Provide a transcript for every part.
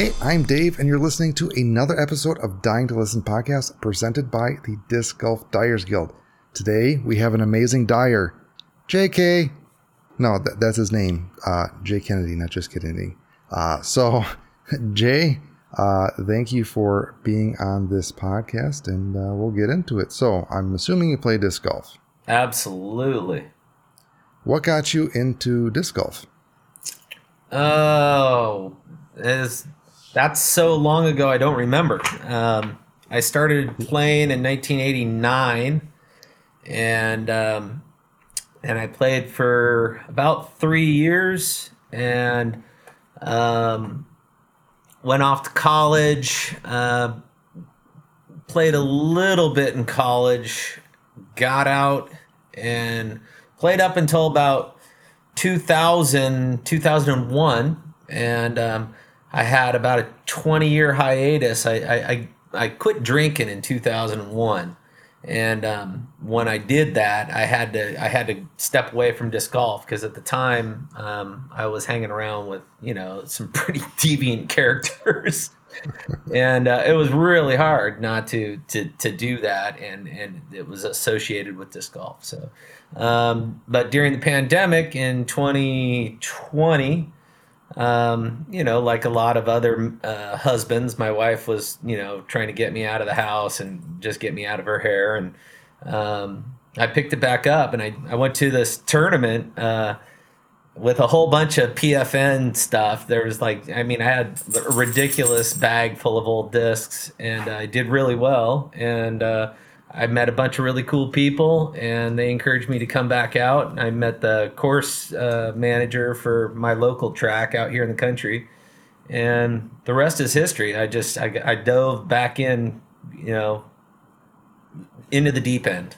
Hey, I'm Dave, and you're listening to another episode of Dyeing to Listen podcast presented by the Disc Golf Dyers Guild. Today, we have an amazing dyer, JK. No, th- that's his name, uh, Jay Kennedy, not just Kennedy. Uh, so, Jay, uh, thank you for being on this podcast, and uh, we'll get into it. So, I'm assuming you play disc golf. Absolutely. What got you into disc golf? Oh, is that's so long ago I don't remember. Um, I started playing in 1989, and um, and I played for about three years, and um, went off to college. Uh, played a little bit in college, got out, and played up until about 2000 2001 and um, i had about a 20 year hiatus. I, I, I, quit drinking in 2001 and um, when i did that i had to i had to step away from disc golf because at the time um, i was hanging around with you know some pretty deviant characters. And uh, it was really hard not to to to do that and and it was associated with disc golf. So um, but during the pandemic in 2020 um, you know like a lot of other uh, husbands my wife was you know trying to get me out of the house and just get me out of her hair and um, i picked it back up and i, I went to this tournament uh, with a whole bunch of PFN stuff. There was like, I mean, I had a ridiculous bag full of old discs, and I did really well. And uh, I met a bunch of really cool people, and they encouraged me to come back out. I met the course uh, manager for my local track out here in the country, and the rest is history. I just I, I dove back in, you know, into the deep end.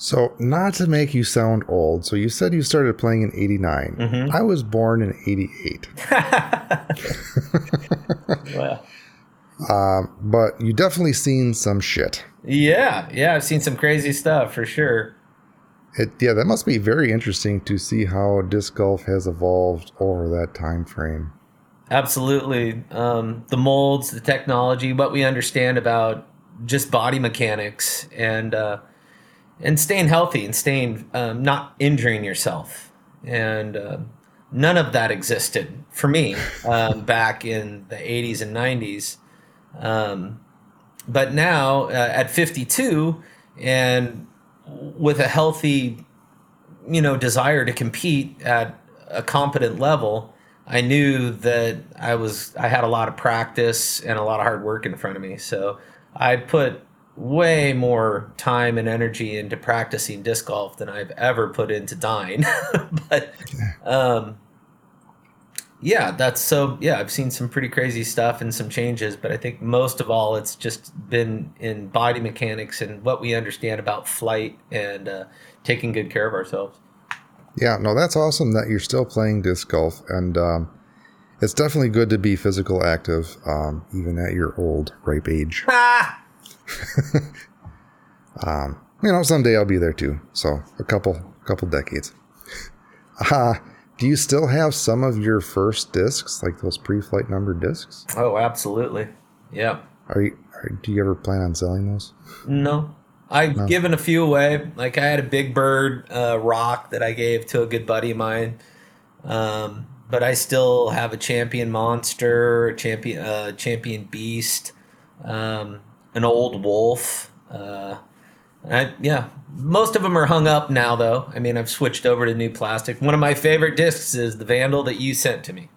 So, not to make you sound old, so you said you started playing in 89. Mhm. I was born in 88. Well. Um, but you definitely seen some shit. Yeah, yeah, I've seen some crazy stuff for sure. It, yeah, that must be very interesting to see how disc golf has evolved over that time frame. Absolutely. Um, the molds, the technology, what we understand about just body mechanics and uh, and staying healthy and staying um, not injuring yourself. And uh, none of that existed for me um, back in the 80s and 90s. Um, but now uh, at 52 and with a healthy you know desire to compete at a competent level i knew that i was i had a lot of practice and a lot of hard work in front of me. So i put way more time and energy into practicing disc golf than i've ever put into dyeing. But um yeah that's so yeah i've seen some pretty crazy stuff and some changes but i think most of all it's just been in body mechanics and what we understand about flight and uh, taking good care of ourselves Yeah, no, that's awesome that you're still playing disc golf, and um, it's definitely good to be physical active, um, even at your old ripe age. ah! Um, you know, someday I'll be there too. So a couple, couple decades. Uh, do you still have some of your first discs, like those pre-flight number discs? oh absolutely yeah Are you? Are, do you ever plan on selling those? no i've given a few away like i had a big bird uh, rock that i gave to a good buddy of mine um, but i still have a champion monster a champion uh, champion beast um, an old wolf uh, I, yeah, most of them are hung up now, though. I mean, I've switched over to new plastic. One of my favorite discs is the Vandal that you sent to me.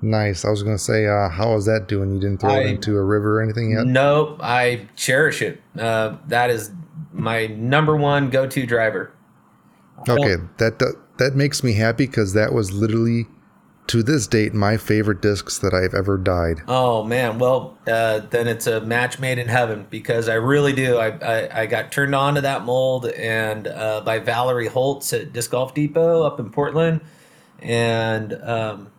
Nice. I was gonna say, uh, how is that doing? You didn't throw it into a river or anything yet? Nope, I cherish it. Uh, that is my number one go-to driver. Okay, that that makes me happy because that was literally, to this date, my favorite discs that I've ever dyed. Oh man, well uh, then it's a match made in heaven because I really do. I I, I got turned on to that mold and uh, by Valerie Holtz at Disc Golf Depot up in Portland, and um,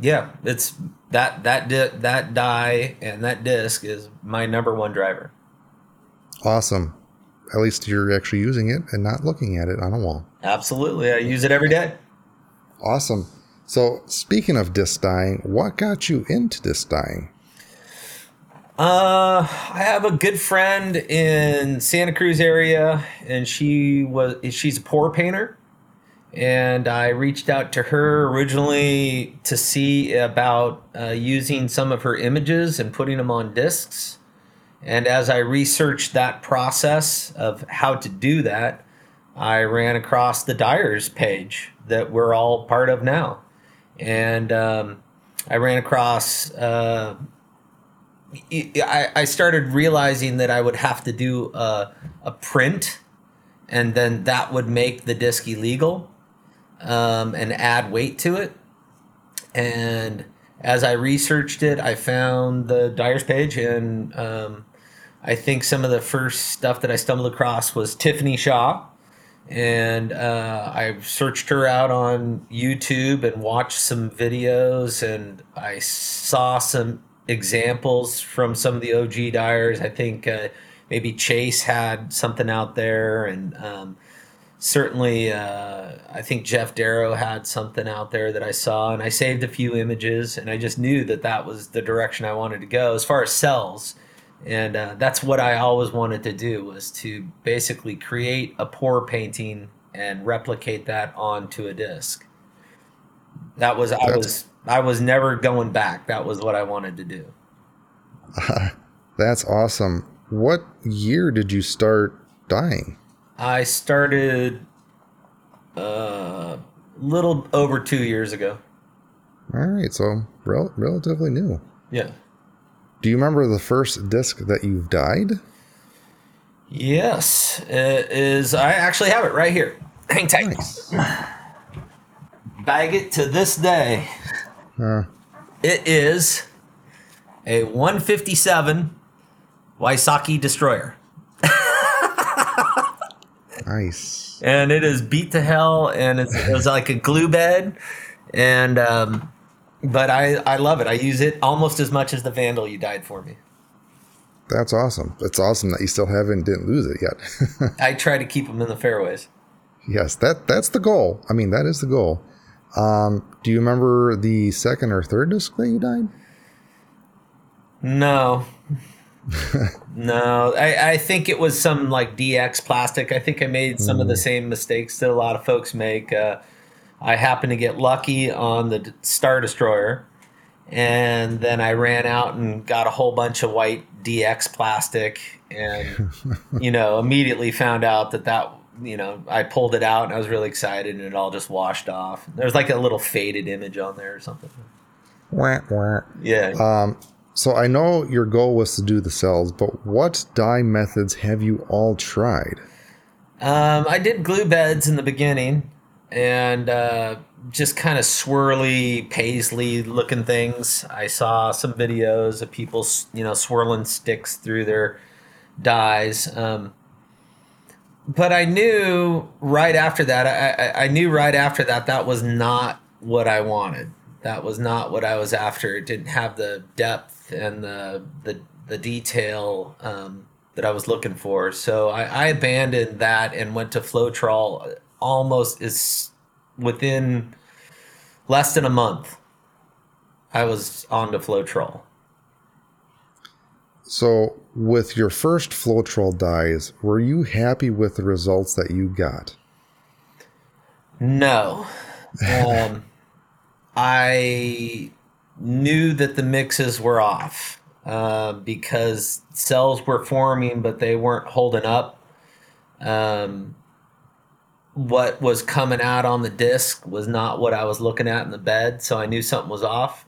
yeah, it's that that di- that die and that disc is my number one driver. Awesome. At least you're actually using it and not looking at it on a wall. Absolutely, I use it every day. Awesome. So, speaking of disc dyeing, what got you into disc dyeing? Uh, I have a good friend in Santa Cruz area, and she was she's a pour painter, and I reached out to her originally to see about uh, using some of her images and putting them on discs. And as I researched that process of how to do that, I ran across the Dyers page that we're all part of now, and um, I ran across. Uh, I, I started realizing that I would have to do a, a print, and then that would make the disc illegal, um, and add weight to it. And as I researched it, I found the Dyer's page, and um, I think some of the first stuff that I stumbled across was Tiffany Shaw, and uh, I searched her out on YouTube and watched some videos, and I saw some examples from some of the OG dyers. I think uh, maybe Chase had something out there, and um, certainly uh, I think Jeff Darrow had something out there that I saw, and I saved a few images, and I just knew that that was the direction I wanted to go as far as cells. And uh, that's what I always wanted to do was to basically create a pour painting and replicate that onto a disc. That was I was I was never going back. That was what I wanted to do. Uh, that's awesome. What year did you start dyeing? I started a uh, little over two years ago. All right, so rel- relatively new. Yeah. Do you remember the first disc that you've dyed? Yes, it is. I actually have it right here. Hang tight. Nice. Bag it to this day. Uh, it is a 157 Wysocki destroyer. nice. And it is beat to hell, and it's, it was like a glue bed, and um, but I I love it. I use it almost as much as the Vandal you dyed for me. That's awesome. It's awesome that you still haven't didn't lose it yet. I try to keep them in the fairways. Yes, that that's the goal. I mean, that is the goal. Um, do you remember the second or third disc that you dyed? No. no, I, I think it was some like DX plastic. I think I made some mm. of the hmm. same mistakes that a lot of folks make. Uh, I happened to get lucky on the Star Destroyer, and then I ran out and got a whole bunch of white DX plastic, and you know immediately found out that that you know, I pulled it out and I was really excited and it all just washed off. There's like a little faded image on there or something. Wah, wah. Yeah. Um, so I know your goal was to do the cells, but what dye methods have you all tried? Um, I did glue beds in the beginning and uh, just kind of swirly, paisley looking things. I saw some videos of people, you know, swirling sticks through their dyes. Um, but I knew right after that, I, I knew right after that that was not what I wanted. That was not what I was after. It didn't have the depth and the the, the detail um, that I was looking for. So I, I abandoned that and went to Floetrol almost is within less than a month. I was on to Floetrol. So, with your first Floetrol dyes, were you happy with the results that you got? No. Um, I knew that the mixes were off uh, because cells were forming, but they weren't holding up. Um, what was coming out on the disc was not what I was looking at in the bed, so I knew something was off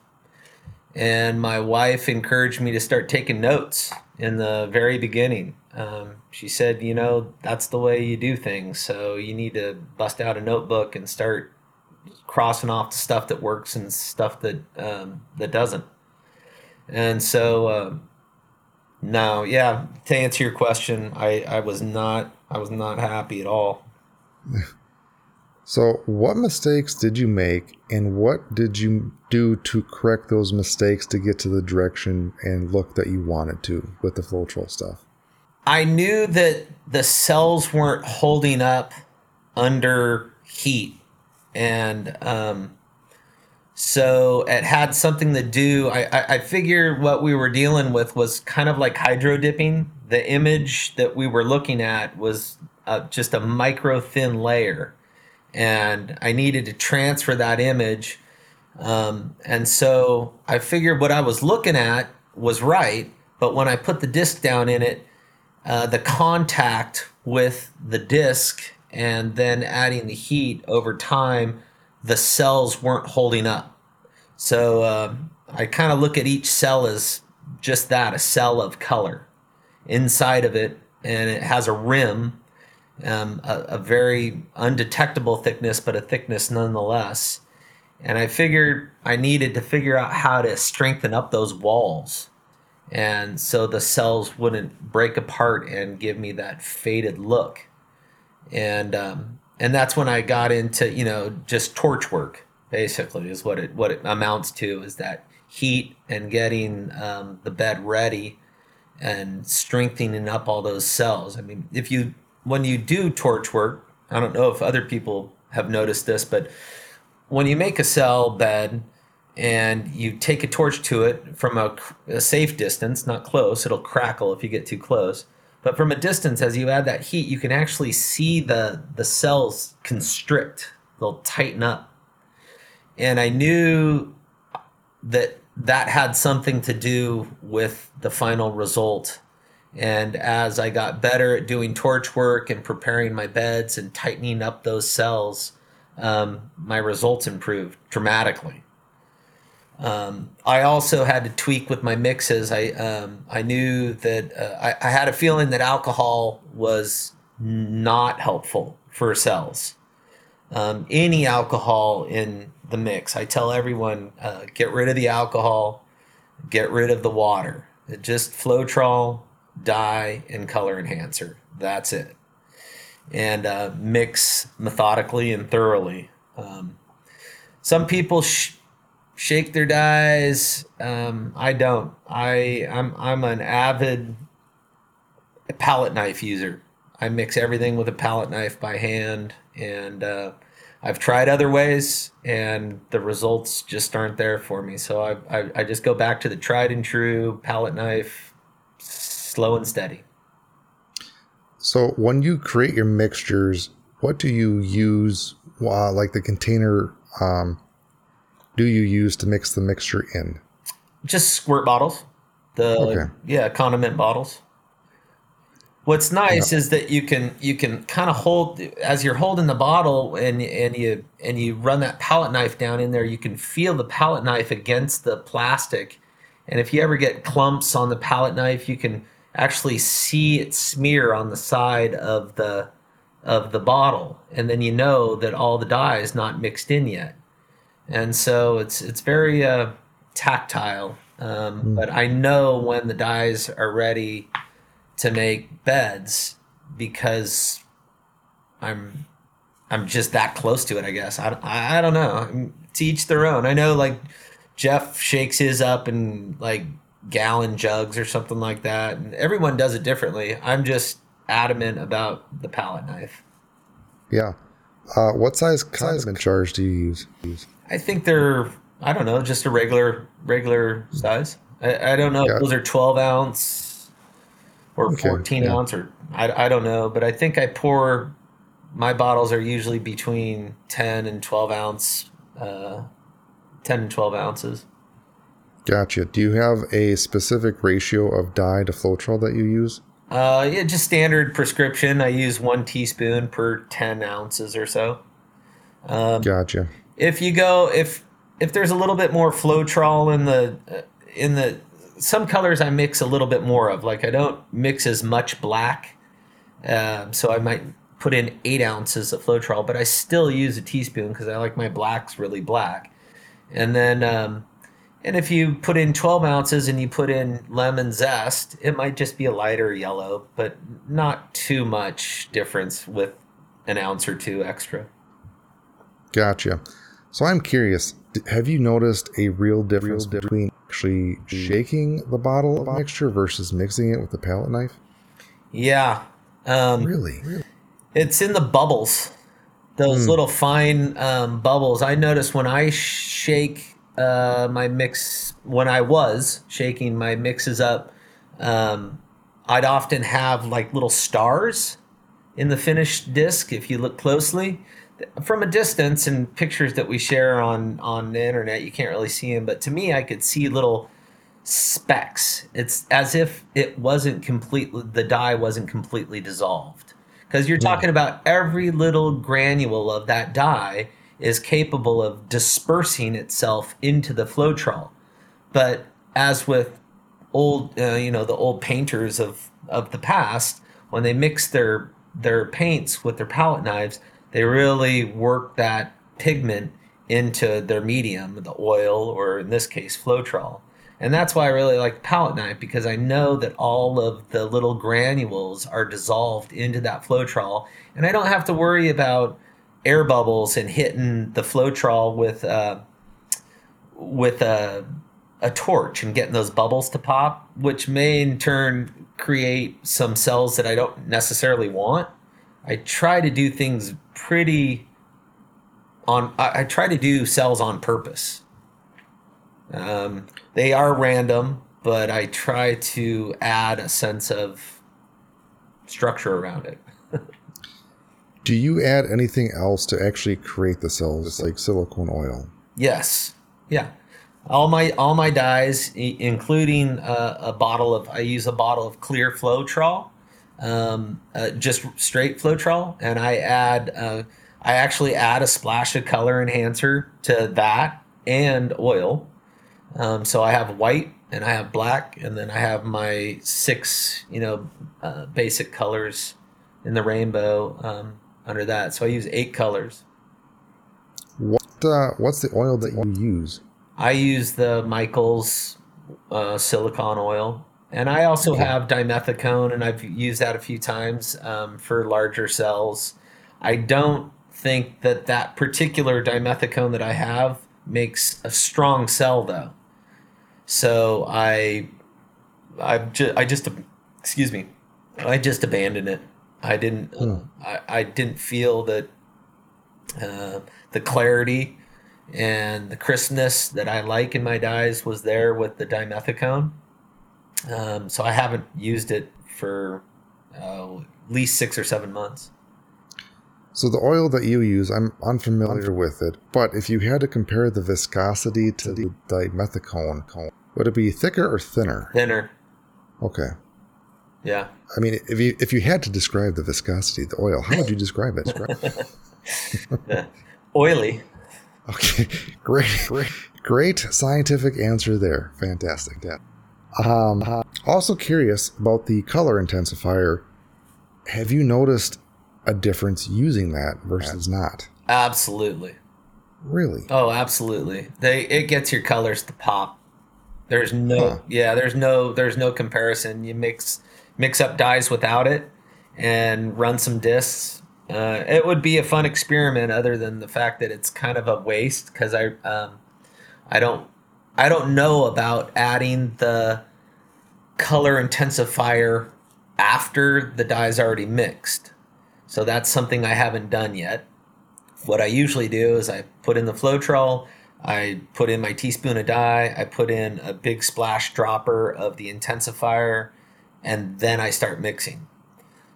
and my wife encouraged me to start taking notes in the very beginning. Um, she said, you know, that's the way you do things. So you need to bust out a notebook and start crossing off the stuff that works and stuff that um, that doesn't. And so, uh, yeah. To answer your question, I, I was not I was not happy at all. So, what mistakes did you make, and what did you do to correct those mistakes to get to the direction and look that you wanted to with the Floetrol stuff? I knew that the cells weren't holding up under heat, and um, So it had something to do. I, I, I figure what we were dealing with was kind of like hydro dipping. The image that we were looking at was just a micro thin layer, and I needed to transfer that image. Um, and so I figured what I was looking at was right, but when I put the disc down in it, uh, the contact with the disc and then adding the heat over time, the cells weren't holding up. So uh, I kind of look at each cell as just that a cell of color inside of it, and it has a rim, um, a, a very undetectable thickness, but a thickness nonetheless. And I figured I needed to figure out how to strengthen up those walls. And so the cells wouldn't break apart and give me that faded look. And um, and that's when I got into, you know, just torch work, basically, is what it what it amounts to is that heat and getting um, the bed ready and strengthening up all those cells. I mean, if you when you do torch work, I don't know if other people have noticed this, but when you make a cell bed and you take a torch to it from a, a, safe distance, not close, it'll crackle if you get too close. But from a distance, as you add that heat, you can actually see the, the cells constrict, they'll tighten up. And I knew that that had something to do with the final result. And as I got better at doing torch work and preparing my beds and tightening up those cells, um, my results improved dramatically. Um, I also had to tweak with my mixes. I um, I knew that uh, I, I, had a feeling that alcohol was not helpful for cells. Um, any alcohol in the mix, I tell everyone, uh, get rid of the alcohol, get rid of the water. Just Floetrol, dye, and color enhancer. That's it and uh, mix methodically and thoroughly. Um, some people sh- shake their dyes. Um, I don't. I I'm I'm an avid palette knife user. I mix everything with a palette knife by hand, and uh, I've tried other ways, and the results just aren't there for me. So I, I I just go back to the tried and true palette knife, slow and steady. So when you create your mixtures, what do you use? Uh, like the container, um, do you use to mix the mixture in? Just squirt bottles. The okay. yeah condiment bottles. What's nice yeah. is that you can you can kind of hold as you're holding the bottle and and you and you run that palette knife down in there. You can feel the palette knife against the plastic, and if you ever get clumps on the palette knife, you can actually see it smear on the side of the of the bottle and then you know that all the dye is not mixed in yet. And so it's it's very uh, tactile um, mm. but i know when the dyes are ready to make beds because i'm i'm just that close to it i guess. I, I, I don't know. To each their own. I know like jeff shakes his up and like gallon jugs or something like that. And everyone does it differently. I'm just adamant about the palette knife. Yeah. Uh, what size condiment jars do you use? I think they're I don't know, just a regular regular size. I, I don't know yeah. those are 12 ounce or okay, 14 yeah. ounce or I, I don't know, but I think I pour my bottles are usually between 10 and 12 ounce, uh, 10 and 12 ounces. Gotcha. Do you have a specific ratio of dye to Floetrol that you use? Uh, yeah, just standard prescription. I use one teaspoon per ten ounces or so. Um, gotcha. If you go, if if there's a little bit more Floetrol in the uh, in the some colors, I mix a little bit more of. Like I don't mix as much black, um, so I might put in eight ounces of Floetrol, but I still use a teaspoon because I like my blacks really black. And then um, and if you put in 12 ounces and you put in lemon zest, it might just be a lighter yellow, but not too much difference with an ounce or two extra. Gotcha. So I'm curious, have you noticed a real difference between actually shaking the bottle of mixture versus mixing it with a palette knife? Yeah. Um, really? It's in the bubbles those little fine um, bubbles. I notice when I shake uh, my mix, when I was shaking my mixes up, um, I'd often have like little stars in the finished disc if you look closely. From a distance and pictures that we share on on the internet, you can't really see them, but to me, I could see little specks. It's as if it wasn't completely the dye wasn't completely dissolved because you're talking about every little granule of that dye is capable of dispersing itself into the Floetrol. But as with old, uh, you know, the old painters of of the past, when they mix their their paints with their palette knives, they really work that pigment into their medium, the oil, or in this case, Floetrol. And that's why I really like palette knife because I know that all of the little granules are dissolved into that Floetrol, and I don't have to worry about air bubbles and hitting the Floetrol with uh, with a a torch and getting those bubbles to pop, which may in turn create some cells that I don't necessarily want. I try to do things pretty on. I, I try to do cells on purpose. Um, they are random, but I try to add a sense of structure around it. Do you add anything else to actually create the cells, like silicone oil? Yes. Yeah. All my all my dyes, i- including uh, a bottle of, I use a bottle of clear Floetrol, um, uh, just straight Floetrol, and I add, uh, I actually add a splash of color enhancer to that and oil. Um, so I have white and I have black, and then I have my six, you know, uh, basic colors in the rainbow um, under that. So I use eight colors. What uh, What's the oil that you use? I use the Michaels uh, silicon oil, and I also have dimethicone, and I've used that a few times um, for larger cells. I don't think that that particular dimethicone that I have makes a strong cell, though. So I, I just, I just, excuse me, I just abandoned it. I didn't, I, I didn't feel that uh, the clarity and the crispness that I like in my dyes was there with the dimethicone. Um, so I haven't used it for uh, at least six or seven months. So the oil that you use, I'm unfamiliar with it, but if you had to compare the viscosity to the dimethicone, would it be thicker or thinner? Thinner, Okay. Yeah. I mean, if you if you had to describe the viscosity of the oil, how would you describe it? Oily. Okay, great, great, great scientific answer there. Fantastic. Yeah. Um, also curious about the color intensifier. Have you noticed a difference using that versus not? Absolutely. Really? Oh, absolutely. They it gets your colors to pop. There's no Huh. yeah, there's no there's no comparison. You mix mix up dyes without it and run some discs. Uh, it would be a fun experiment other than the fact that it's kind of a waste because I um, I don't I don't know about adding the color intensifier after the dye's already mixed. So that's something I haven't done yet what I usually do is I put in the Floetrol, I put in my teaspoon of dye, I put in a big splash dropper of the intensifier, and then I start mixing.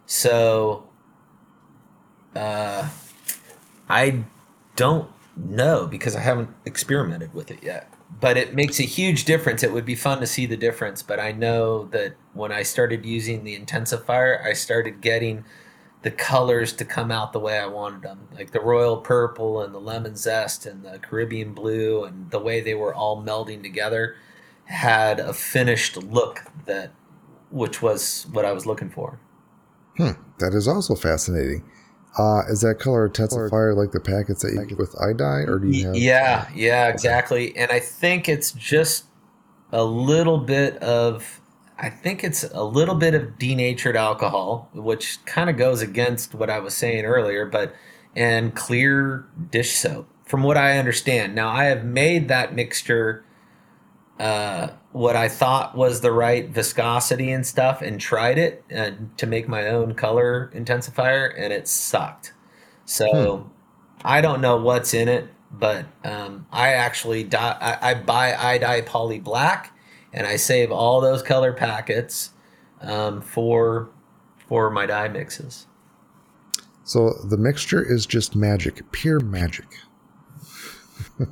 So, uh, I don't know because I haven't experimented with it yet. But it makes a huge difference. It would be fun to see the difference. But I know that when I started using the intensifier, I started getting the colors to come out the way I wanted them, like the royal purple and the lemon zest and the Caribbean blue, and the way they were all melding together had a finished look that, which was what I was looking for. Hmm, that is also fascinating. Uh, is that color intensifier like the packets that you get with iDye, or do you have? Yeah, yeah, exactly. And I think it's just a little bit of I think it's a little bit of denatured alcohol, which kind of goes against what I was saying earlier, but and clear dish soap, from what I understand. Now I have made that mixture uh, what I thought was the right viscosity and stuff, and tried it uh, to make my own color intensifier, and it sucked. So I don't know what's in it, but um, I actually dye, I, I buy iDye Poly black, and I save all those color packets um, for for my dye mixes. So the mixture is just magic, pure magic.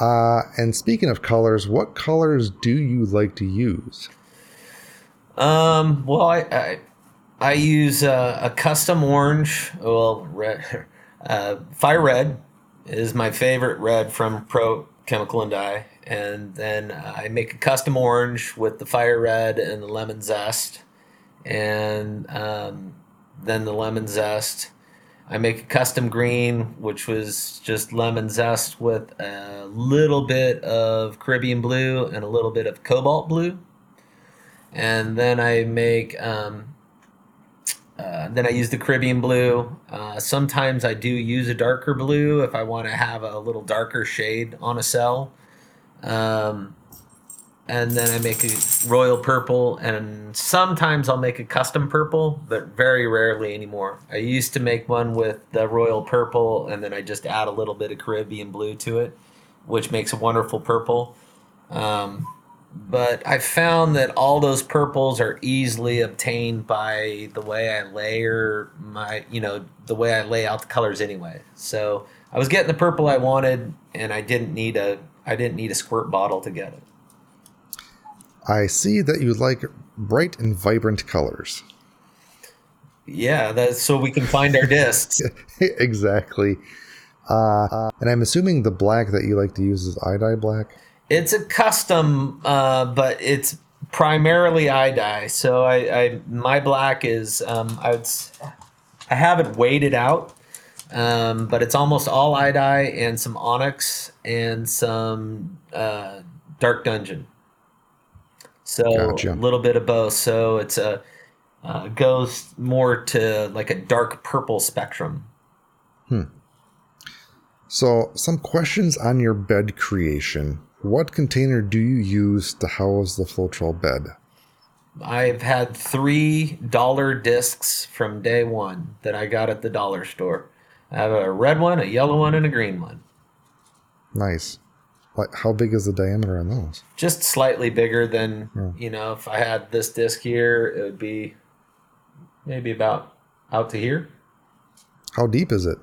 uh, and speaking of colors, what colors do you like to use? Um, well, I I, I use uh, a custom orange. Well, red, uh, fire red is my favorite red from Pro Chemical and Dye, and then I make a custom orange with the fire red and the lemon zest, and um, then the lemon zest. I make a custom green, which was just lemon zest with a little bit of Caribbean blue and a little bit of cobalt blue. And then I make, um, uh, then I use the Caribbean blue. Uh, sometimes I do use a darker blue if I want to have a little darker shade on a cell. Um, and then I make a royal purple, and sometimes I'll make a custom purple, but very rarely anymore. I used to make one with the royal purple, and then I just add a little bit of Caribbean blue to it, which makes a wonderful purple. Um, but I found that all those purples are easily obtained by the way I layer my, you know, the way I lay out the colors anyway. So I was getting the purple I wanted, and I didn't need a, I didn't need a squirt bottle to get it. I see that you like bright and vibrant colors. Yeah, that's so we can find our discs. exactly. Uh, and I'm assuming the black that you like to use is iDye black. It's a custom, uh, but it's primarily iDye. So I, I my black is um, I would I have it weighted out, um, but it's almost all iDye and some onyx and some uh, dark dungeon. So Gotcha. a little bit of both. So it's a uh, goes more to like a dark purple spectrum. Hmm. So, some questions on your bed creation. What container do you use to house the Floetrol bed? I've had three dollar discs from day one that I got at the dollar store. I have a red one, a yellow one, and a green one. Nice. Like, how big is the diameter on those? Just slightly bigger than, you know, if I had this disc here, it would be maybe about out to here. How deep is it?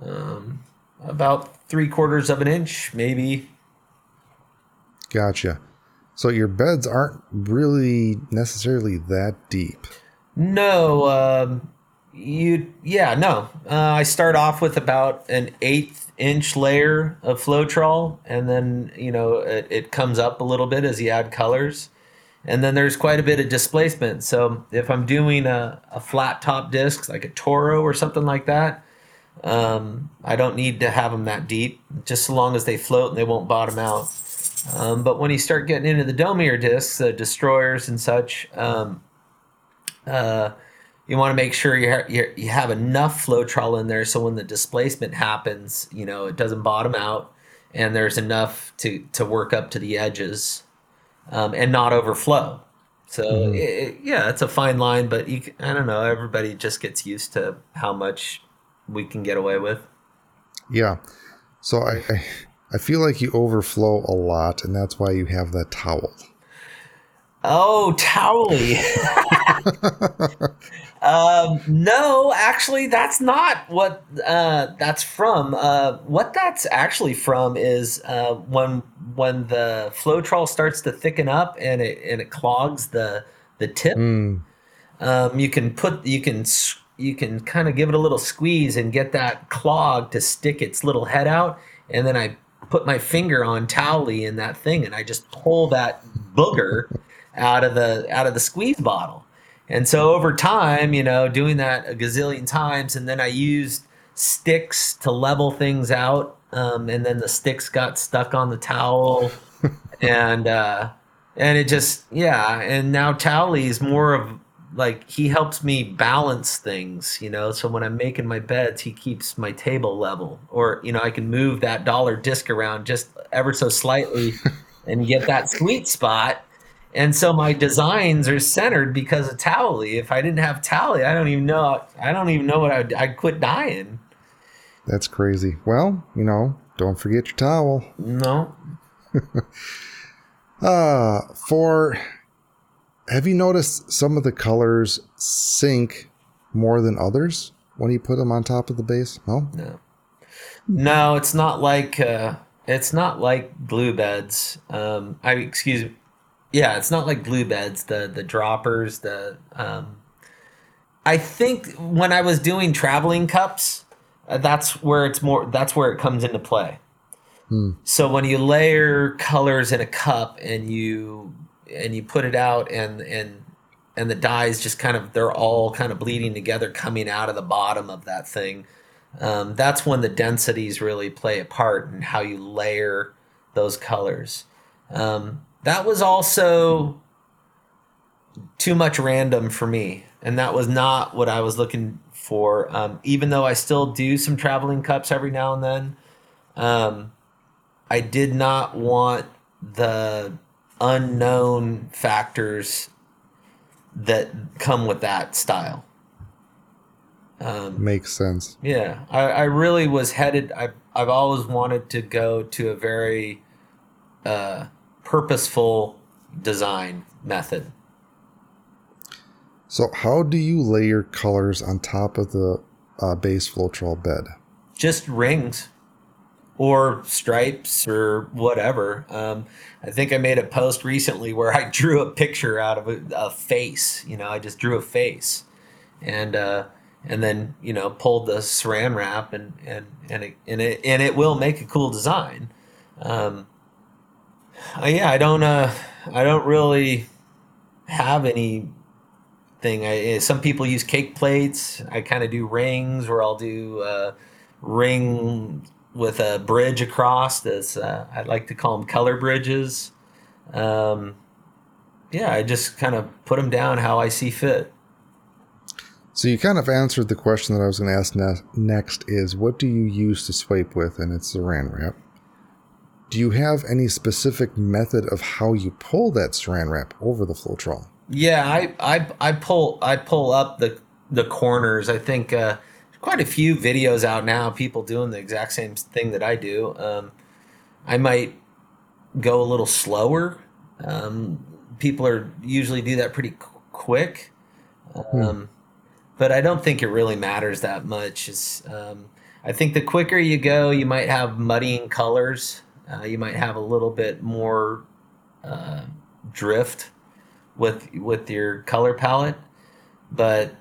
Um, about three quarters of an inch, maybe. Gotcha. So your beds aren't really necessarily that deep. No, um, you, yeah, no. Uh, I start off with about an eighth inch layer of Floetrol, and then, you know, it, it comes up a little bit as you add colors. And then there's quite a bit of displacement. So if I'm doing a, a flat top disc, like a Toro or something like that, um, I don't need to have them that deep, just so long as they float and they won't bottom out. Um, but when you start getting into the domier discs, the destroyers and such, um, uh, you want to make sure you, ha- you have enough Floetrol in there so when the displacement happens, you know it doesn't bottom out, and there's enough to to work up to the edges, um, and not overflow. So it, it- yeah, it's a fine line, but you, I don't know. Everybody just gets used to how much we can get away with. Yeah. So I, I I feel like you overflow a lot, and that's why you have that towel. Oh, Towley. um, no, actually, that's not what uh, that's from. Uh, what that's actually from is uh, when when the Floetrol starts to thicken up and it and it clogs the the tip. Mm, Um, you can put you can you can kind of give it a little squeeze and get that clog to stick its little head out, and then I put my finger on Towley in that thing, and I just pull that booger out of the out of the squeeze bottle. And so over time, you know, doing that a gazillion times, and then I used sticks to level things out, um, and then the sticks got stuck on the towel, and uh, and it just yeah. And now Towley's more of like he helps me balance things, you know. So when I'm making my beds, he keeps my table level, or you know, I can move that dollar disc around just ever so slightly, and get that sweet spot. And so my designs are centered because of Towley. If I didn't have Towley, I don't even know. I don't even know what I'd, I'd quit dyeing. That's crazy. Well, you know, don't forget your towel. No. Uh, for have you noticed some of the colors sink more than others when you put them on top of the base? No. No. No, it's not like uh, it's not like glue beds. Um, I excuse me. Yeah, it's not like glue beds. The the droppers. The um, I think when I was doing traveling cups, uh, that's where it's more. That's where it comes into play. So when you layer colors in a cup and you and you put it out and and and the dyes just kind of they're all kind of bleeding together coming out of the bottom of that thing. Um, that's when the densities really play a part in how you layer those colors. Um, that was also too much random for me, and that was not what I was looking for. Um, even though I still do some traveling cups every now and then, um, I did not want the unknown factors that come with that style. Um, Makes sense. yeah, I, I really was headed. I, I've always wanted to go to a very uh, purposeful design method. So, how do you layer colors on top of the uh, base Floetrol bed? Just rings or stripes or whatever. Um, I think I made a post recently where I drew a picture out of a, a face. You know, I just drew a face, and uh, and then you know pulled the Saran wrap and and and it and it, and it will make a cool design. Um, uh, yeah, I don't uh, I don't really have any thing. I, some people use cake plates. I kind of do rings, or I'll do uh, ring with a bridge across. This uh, I like to call them color bridges. Um, yeah, I just kind of put them down how I see fit. So, you kind of answered the question that I was going to ask ne- next is what do you use to swipe with? And it's saran wrap. Do you have any specific method of how you pull that saran wrap over the Floetrol? Yeah, I, I I pull I pull up the the corners. I think uh, quite a few videos out now. People doing the exact same thing that I do. Um, I might go a little slower. Um, people are usually do that pretty qu- quick, um, but I don't think it really matters that much. It's, um, I think the quicker you go, you might have muddying colors. Uh, you might have a little bit more uh, drift with with your color palette, but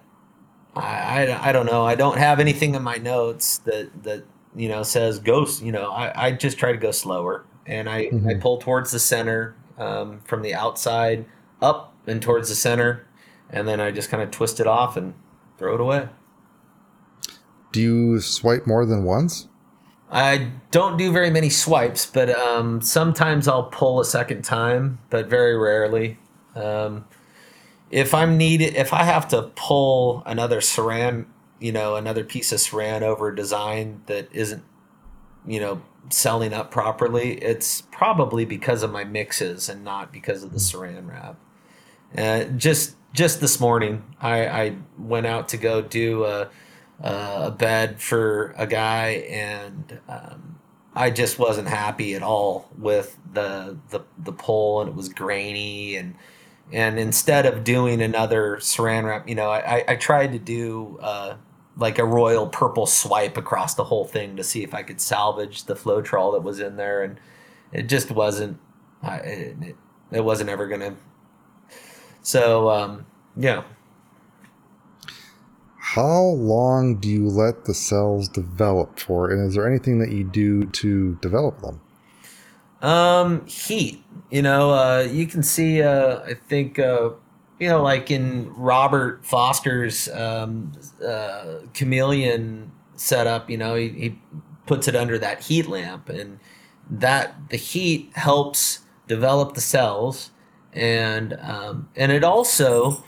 I, I, I don't know. I don't have anything in my notes that that you know says go. You know, I, I just try to go slower, and I I Mhm. pull towards the center um, from the outside up and towards the center, and then I just kind of twist it off and throw it away. Do you swipe more than once? I don't do very many swipes, but um, sometimes I'll pull a second time, but very rarely. Um, if I'm needed, if I have to pull another saran, you know, another piece of saran over a design that isn't, you know, selling up properly, it's probably because of my mixes and not because of the saran wrap. Uh, just just this morning, I, I went out to go do a, a bed for a guy, and um, I just wasn't happy at all with the the the pull, and it was grainy, and and instead of doing another saran wrap, you know, I, I- tried to do uh, like a royal purple swipe across the whole thing to see if I could salvage the Floetrol that was in there, and it just wasn't. I, it, it, it wasn't ever gonna. So um, yeah, How long do you let the cells develop for? And is there anything that you do to develop them? Um, heat. You know, uh, you can see. Uh, I think. Uh, you know, like in Robert Foster's um, uh, chameleon setup. You know, he, he puts it under that heat lamp, and that the heat helps develop the cells, and um, and it also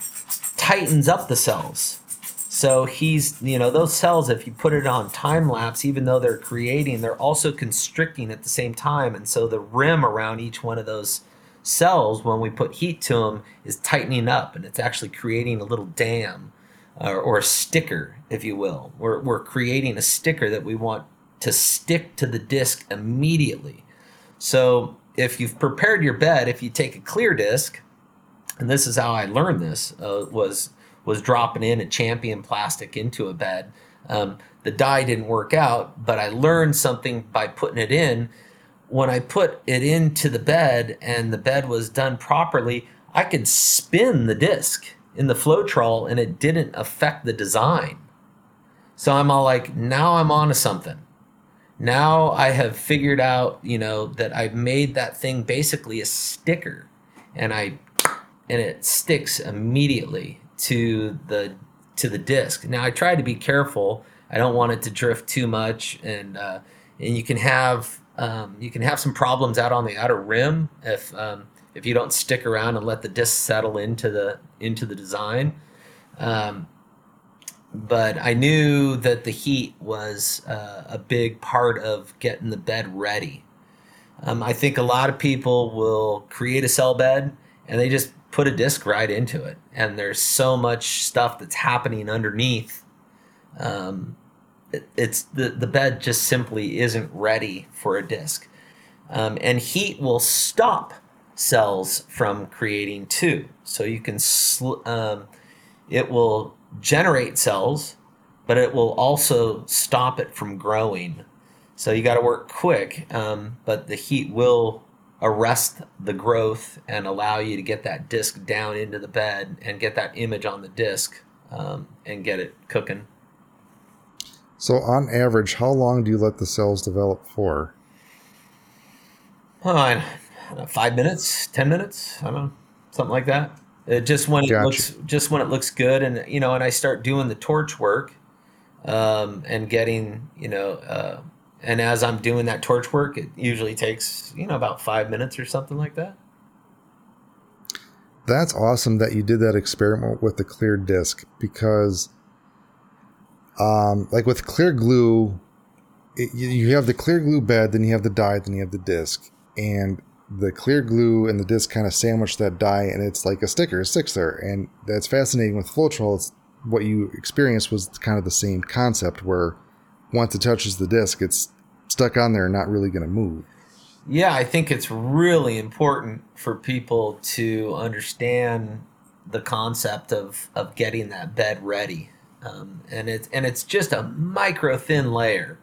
tightens up the cells. So he's, you know, those cells, if you put it on time lapse, even though they're creating, they're also constricting at the same time. And so the rim around each one of those cells, when we put heat to them, is tightening up and it's actually creating a little dam or, or a sticker, if you will. We're, we're creating a sticker that we want to stick to the disc immediately. So if you've prepared your bed, if you take a clear disc, and this is how I learned this uh, was was dropping in a champion plastic into a bed. Um, the dye didn't work out, but I learned something by putting it in. When I put it into the bed and the bed was done properly, I could spin the disc in the Floetrol and it didn't affect the design. So I'm all like, now I'm onto something. Now I have figured out, you know, that I've made that thing basically a sticker and I and it sticks immediately to the to the disc. Now I try to be careful. I don't want it to drift too much, and uh, and you can have um, you can have some problems out on the outer rim if um, if you don't stick around and let the disc settle into the into the design. Um, but I knew that the heat was uh, a big part of getting the bed ready. Um, I think a lot of people will create a cell bed and they just put a disc right into it, and there's so much stuff that's happening underneath. Um, it, it's the the bed just simply isn't ready for a disc, um, and heat will stop cells from creating too. So you can sl- um, it will generate cells, but it will also stop it from growing. So you got to work quick, um, but the heat will arrest the growth and allow you to get that disc down into the bed and get that image on the disc um, and get it cooking. So, on average, how long do you let the cells develop for? Five minutes, ten minutes, I don't know, something like that. It just when it looks, just when it looks good, and you know, and I start doing the torch work, um, and getting, you know, uh, and as I'm doing that torch work, it usually takes, you know, about five minutes or something like that. That's awesome that you did that experiment with the clear disc because, um, like with clear glue, it, you have the clear glue bed, then you have the dye, then you have the disc. And the clear glue and the disc kind of sandwich that dye, and it's like a sticker, it sticks there. And that's fascinating with Floetrol. It's what you experienced was kind of the same concept where once it touches the disc, it's stuck on there and not really going to move. Yeah, I think it's really important for people to understand the concept of of getting that bed ready, um, and it's and it's just a micro thin layer,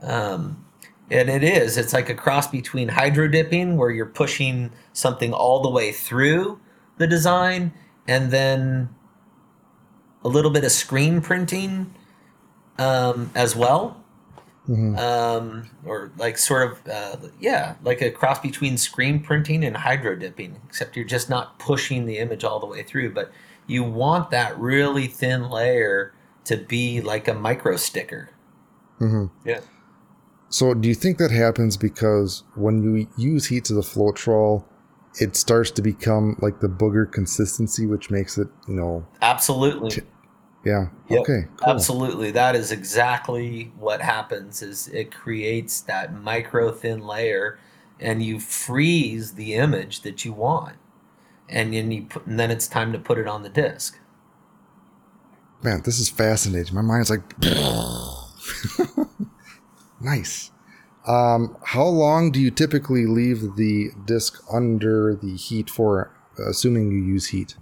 um, and it is. It's like a cross between hydro dipping, where you're pushing something all the way through the design, and then a little bit of screen printing um, as well. Mm-hmm. Um, or like sort of, uh, yeah, like a cross between screen printing and hydro dipping, except you're just not pushing the image all the way through, but you want that really thin layer to be like a micro sticker. Mm-hmm. Yeah. So, do you think that happens because when you use heat to the Floetrol, it starts to become like the booger consistency, which makes it, you know, absolutely t- yeah. Yep. Okay. Cool. Absolutely. That is exactly what happens is it creates that micro thin layer and you freeze the image that you want. And then you put, and then it's time to put it on the disc. Man, this is fascinating. My mind's like nice. Um, how long do you typically leave the disc under the heat for, assuming you use heat?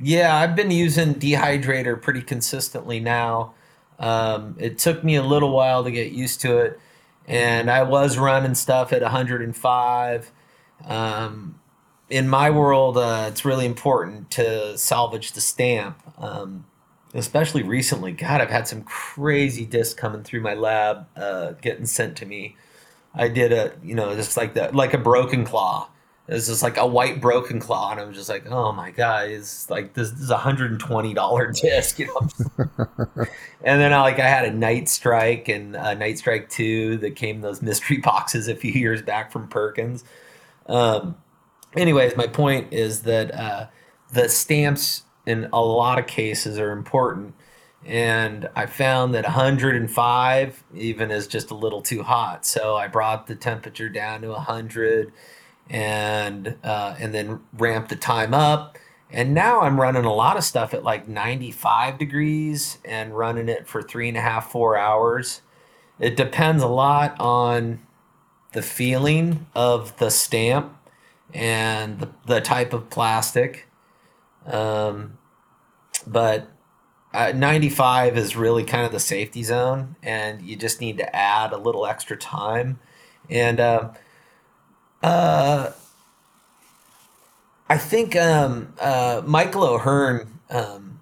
Yeah, I've been using dehydrator pretty consistently now. Um, it took me a little while to get used to it, and I was running stuff at 105. Um, in my world, uh, it's really important to salvage the stamp, um, especially recently. God, I've had some crazy discs coming through my lab, uh, getting sent to me. I did a, you know, just like that, like a broken claw. It's just like a white broken claw, and I'm just like, oh my god, it's like this, this is a hundred and twenty dollar disc, you know. and then I like I had a Night Strike and a Night Strike Two that came those mystery boxes a few years back from Perkins. Um, anyways, my point is that uh, the stamps in a lot of cases are important, and I found that 105 even is just a little too hot, so I brought the temperature down to 100 and uh, and then ramp the time up And now I'm running a lot of stuff at like 95 degrees and running it for three and a half, four hours. It depends a lot on the feeling of the stamp and the, the type of plastic. Um, but uh, 95 is really kind of the safety zone, and you just need to add a little extra time. And uh, uh, I think um, uh, Michael O'Hearn um,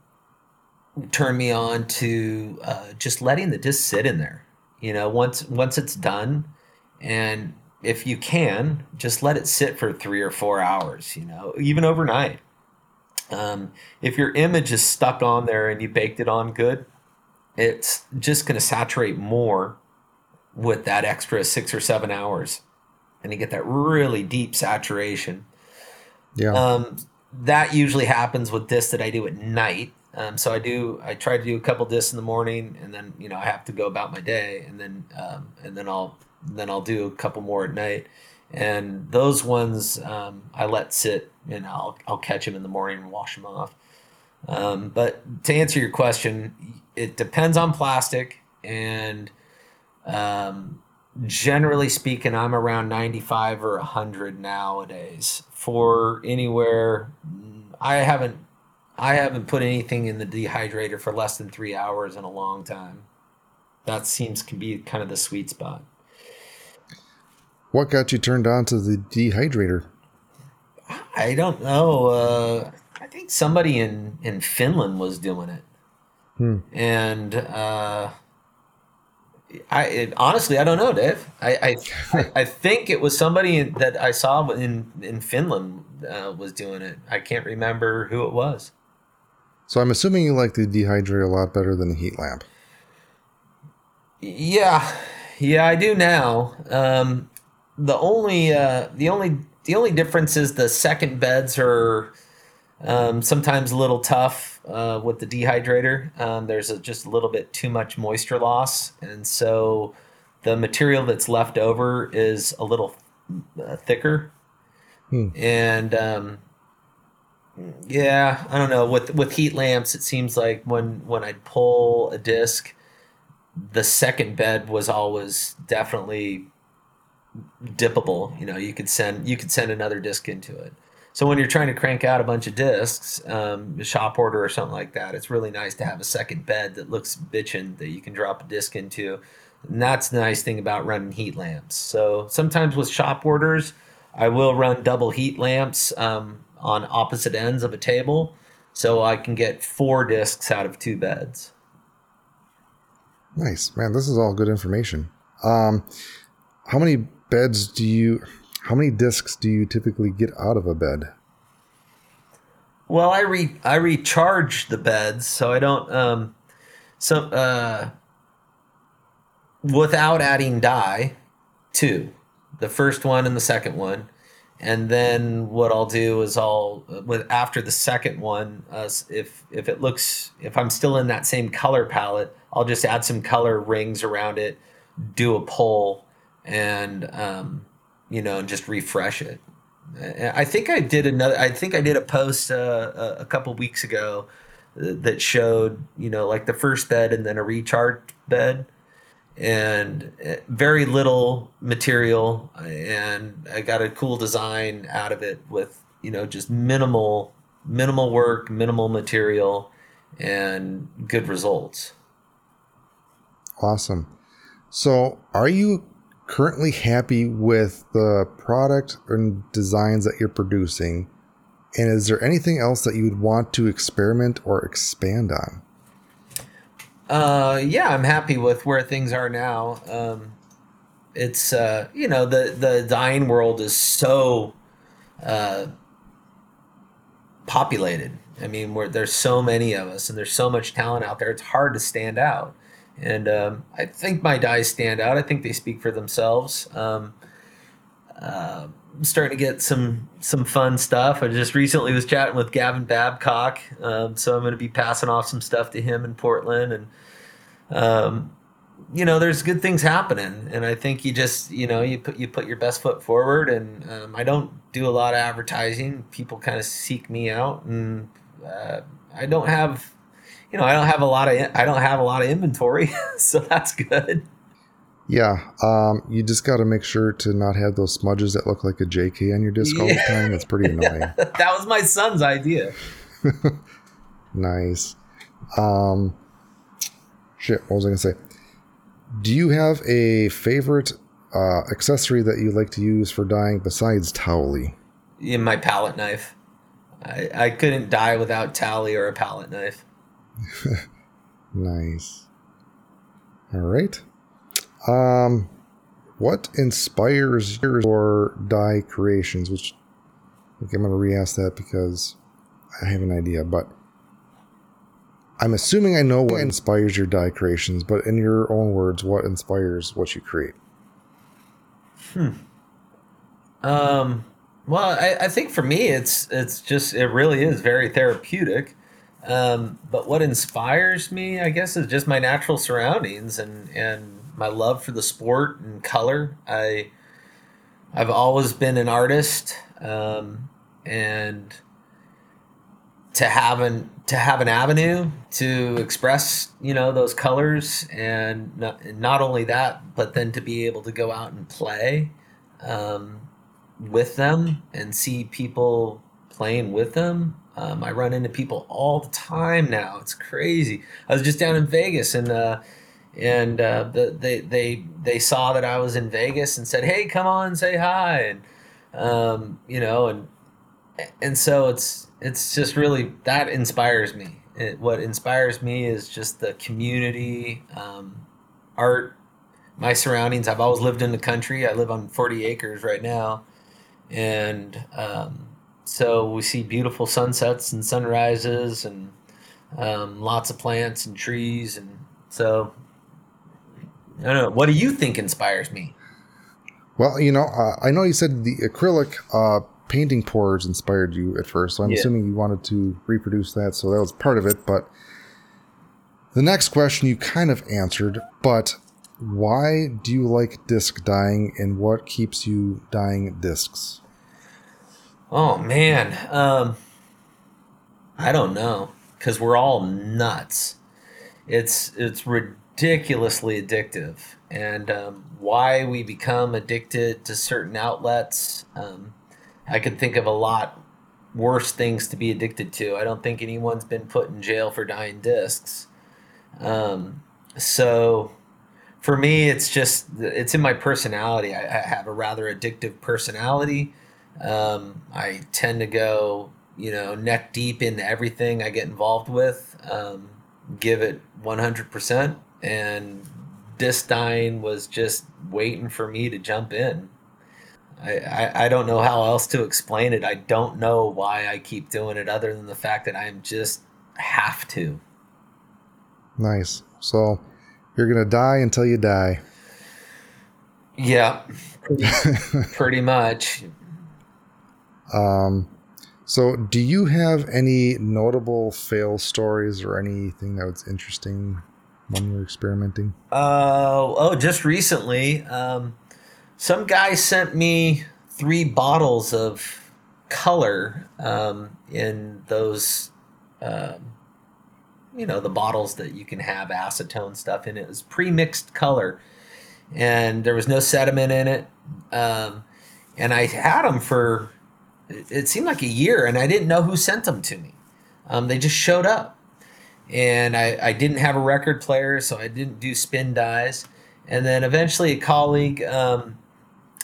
turned me on to uh, just letting the disc sit in there. You know, once once it's done, and if you can, just let it sit for three or four hours. You know, even overnight. Um, if your image is stuck on there and you baked it on good, it's just going to saturate more with that extra six or seven hours, and you get that really deep saturation. Yeah. Um, that usually happens with discs that I do at night. Um, so I do. I try to do a couple discs in the morning, and then you know I have to go about my day, and then um, and then I'll then I'll do a couple more at night. And those ones um, I let sit, and I'll I'll catch them in the morning and wash them off. Um, but to answer your question, it depends on plastic, and um, generally speaking, I'm around 95 or 100 nowadays for anywhere. I haven't I haven't put anything in the dehydrator for less than three hours in a long time. That seems to be kind of the sweet spot. What got you turned on to the dehydrator? I don't know. Uh, I think somebody in in Finland was doing it, Hmm. and uh, I it, honestly I don't know, Dave. I I, I, think it was somebody that I saw in in Finland uh, was doing it. I can't remember who it was. So I'm assuming you like the dehydrator a lot better than the heat lamp. Yeah, yeah, I do now. Um, the only uh, the only the only difference is the second beds are um, sometimes a little tough uh, with the dehydrator. Um, there's a, just a little bit too much moisture loss, and so the material that's left over is a little uh, thicker. Hmm. And um, yeah, I don't know. With with heat lamps, it seems like when when I'd pull a disc, the second bed was always definitely dippable. You know, you could send you could send another disc into it. So when you're trying to crank out a bunch of discs, um, shop order or something like that, it's really nice to have a second bed that looks bitchin' that you can drop a disc into. And that's the nice thing about running heat lamps. So sometimes with shop orders, I will run double heat lamps um, on opposite ends of a table, so I can get four discs out of two beds. Nice, man. This is all good information. Um, how many beds do you? How many discs do you typically get out of a bed? Well, I re I recharge the beds, so I don't um, so uh, without adding dye, two, the first one and the second one, and then what I'll do is I'll with after the second one, uh, if if it looks if I'm still in that same color palette, I'll just add some color rings around it, do a pull, and um, you know, and just refresh it. I think I did another. I think I did a post uh, a, couple weeks ago that showed you know like the first bed and then a recharge bed, and uh, very little material, and I got a cool design out of it with you know just minimal minimal work, minimal material, and good results. Awesome. So, are you currently happy with the product and designs that you're producing? And is there anything else that you would want to experiment or expand on? Uh, yeah, I'm happy with where things are now. Um, it's uh, you know the the dyeing world is so uh, populated. I mean, there's so many of us and there's so much talent out there, it's hard to stand out. And um, I think my dyes stand out. I think they speak for themselves. Um, uh, I'm starting to get some some fun stuff. I just recently was chatting with Gavin Babcock, um, so I'm going to be passing off some stuff to him in Portland, and um, you know, there's good things happening, and I think you just, you know, you put you put your best foot forward. And um, I don't do a lot of advertising. People kind of seek me out, and uh, I don't have, you know, I don't have a lot of I don't have a lot of inventory, so that's good. Yeah, um, you just got to make sure to not have those smudges that look like a JK on your disc all the time. That's pretty annoying. that was my son's idea. nice. Um, shit, what was I gonna say? Do you have a favorite uh, accessory that you like to use for dyeing besides Towelie? In my palette knife. I, I couldn't dye without Towelie or a palette knife. nice. All right. Um, what inspires your dye creations? Which okay, I'm going to re-ask that because I have an idea, but I'm assuming I know what inspires your dye creations. But in your own words, what inspires what you create? Hmm. Um. Well, I, I think for me, it's it's just it really is very therapeutic. Um, but what inspires me, I guess, is just my natural surroundings and and my love for the sport and color. I I've always been an artist, um, and to have an to have an avenue to express you know those colors and not, not only that but then to be able to go out and play um, with them and see people playing with them um, i run into people all the time now it's crazy i was just down in vegas and uh, and uh, the, they they they saw that I was in Vegas and said, "Hey, come on, say hi," and um, you know, and and so it's it's just really that inspires me. It, what inspires me is just the community, um, art, my surroundings. I've always lived in the country. I live on forty acres right now, and um, so we see beautiful sunsets and sunrises and um, lots of plants and trees and so I don't know. What do you think inspires me? Well, you know, uh, I know you said the acrylic uh, painting pours inspired you at first, so I'm yeah. assuming you wanted to reproduce that, so that was part of it. But the next question you kind of answered, but why do you like disc dyeing, and what keeps you dyeing discs? Oh man, um, I don't know, because we're all nuts. It's it's ridiculously addictive. And um, why we become addicted to certain outlets, um, I can think of a lot worse things to be addicted to. I don't think anyone's been put in jail for dyeing discs. Um, so for me, it's just it's in my personality. I, I have a rather addictive personality. Um, I tend to go, you know, neck deep into everything I get involved with. Um, give it one hundred percent and disc dyeing was just waiting for me to jump in. I, I, I don't know how else to explain it. I don't know why I keep doing it other than the fact that I'm just have to. Nice. So you're going to die until you die. Yeah, pretty, pretty much. Um, so do you have any notable fail stories or anything that was interesting when you were experimenting? Uh, oh, just recently, um, some guy sent me three bottles of color um, in those, um, you know, the bottles that you can have acetone stuff in. It was pre-mixed color, and there was no sediment in it. Um, and I had them for it seemed like a year, and I didn't know who sent them to me. Um, they just showed up and I, I didn't have a record player, so I didn't do spin dyes. And then eventually, a colleague, um,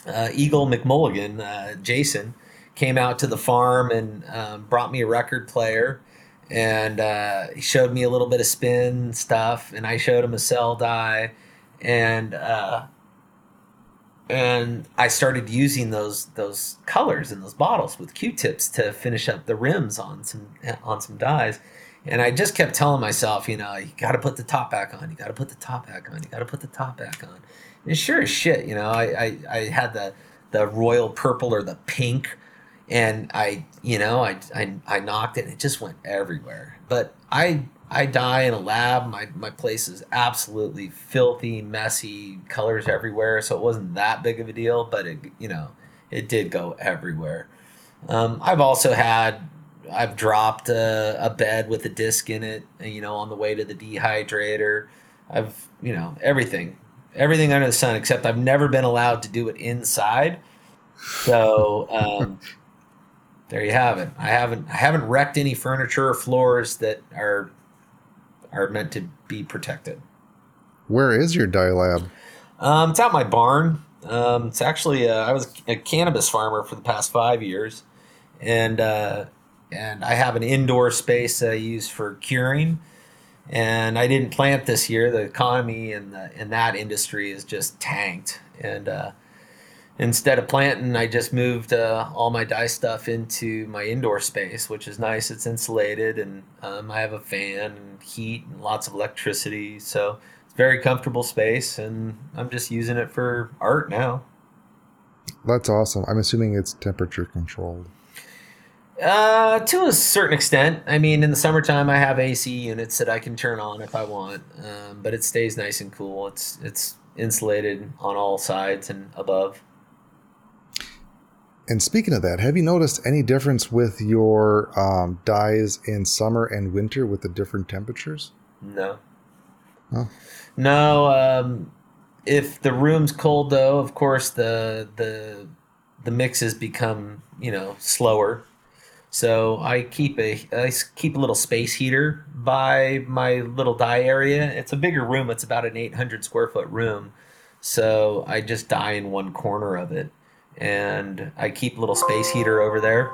uh, Eagle McMulligan, uh, Jason, came out to the farm and um, brought me a record player. And uh, he showed me a little bit of spin stuff, and I showed him a cell dye and uh, and I started using those those colors in those bottles with Q-tips to finish up the rims on some on some dyes and I just kept telling myself, you know, you got to put the top back on. You got to put the top back on. You got to put the top back on. And sure as shit, you know, I, I, I had the the royal purple or the pink, and I, you know, I, I, I knocked it and it just went everywhere. But I, I dye in a lab. My, my place is absolutely filthy, messy, colors everywhere. So it wasn't that big of a deal, but it, you know, it did go everywhere. Um, I've also had, I've dropped a, a bed with a disc in it, you know, on the way to the dehydrator. I've, you know, everything, everything under the sun, except I've never been allowed to do it inside. So, um, there you have it. I haven't I haven't wrecked any furniture or floors that are are meant to be protected. Where is your dye lab? Um, it's out my barn. Um, it's actually uh, I was a cannabis farmer for the past five years, and uh, and I have an indoor space that I use for curing. And I didn't plant this year. The economy in the in that industry is just tanked, and uh, instead of planting, I just moved uh, all my dye stuff into my indoor space, which is nice. It's insulated, and um, I have a fan and heat and lots of electricity. So it's very comfortable space, and I'm just using it for art now. That's awesome. I'm assuming it's temperature controlled. Uh, to a certain extent. I mean, in the summertime, I have AC units that I can turn on if I want, um, but it stays nice and cool. It's it's insulated on all sides and above. And speaking of that, have you noticed any difference with your um, dyes in summer and winter with the different temperatures? No. Oh. No. Um, if the room's cold, though, of course the the the mixes become you know slower. So I keep a I keep a little space heater by my little dye area. It's a bigger room. It's about an 800 square foot room. So I just dye in one corner of it and I keep a little space heater over there.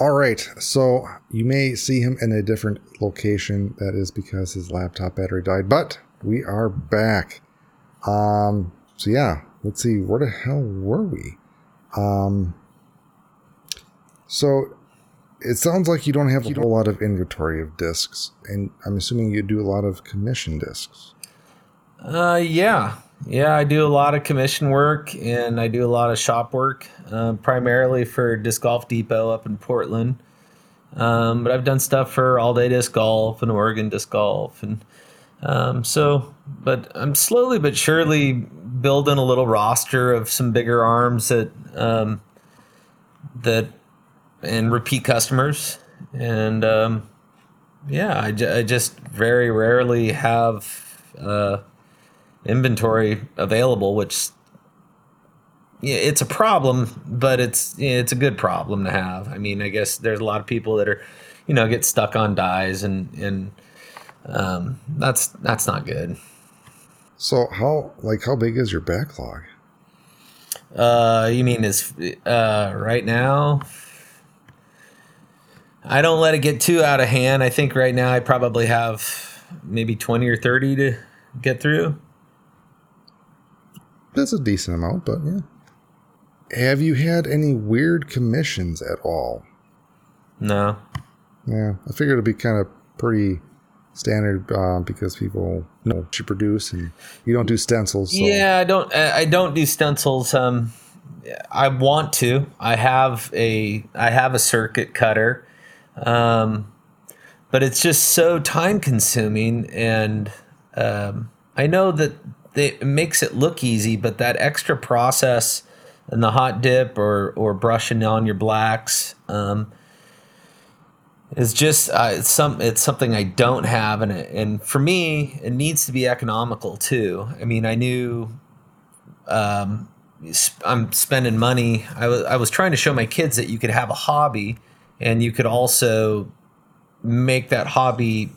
All right. So you may see him in a different location. That is because his laptop battery died. But we are back. Um. So yeah. Let's see. Where the hell were we? Um. So it sounds like you don't have a whole lot of inventory of discs, and I'm assuming you do a lot of commission discs. Uh, yeah, yeah, I do a lot of commission work and I do a lot of shop work, uh, primarily for Disc Golf Depot up in Portland. Um, but I've done stuff for All Day Disc Golf and Oregon Disc Golf, and um, so. But I'm slowly but surely building a little roster of some bigger arms that um, that and repeat customers, and um, yeah, I, I just very rarely have. Uh, inventory available, which yeah, it's a problem, but it's it's a good problem to have. I mean, I guess there's a lot of people that are, you know, get stuck on dyes, and and um, that's that's not good. So how like how big is your backlog? Uh, you mean is uh right now? I don't let it get too out of hand. I think right now I probably have maybe twenty or thirty to get through. That's a decent amount, but yeah. Have you had any weird commissions at all? No. Yeah, I figured it'd be kind of pretty standard uh, because people know what you produce and you don't do stencils. So. Yeah, I don't. I don't do stencils. Um, I want to. I have a. I have a circuit cutter, um, but it's just so time consuming, and um, I know that it makes it look easy, but that extra process and the hot dip or or brushing on your blacks um, is just uh, it's some it's something I don't have, and it, and for me it needs to be economical too. I mean, I knew. Um, I'm spending money. I was I was trying to show my kids that you could have a hobby, and you could also make that hobby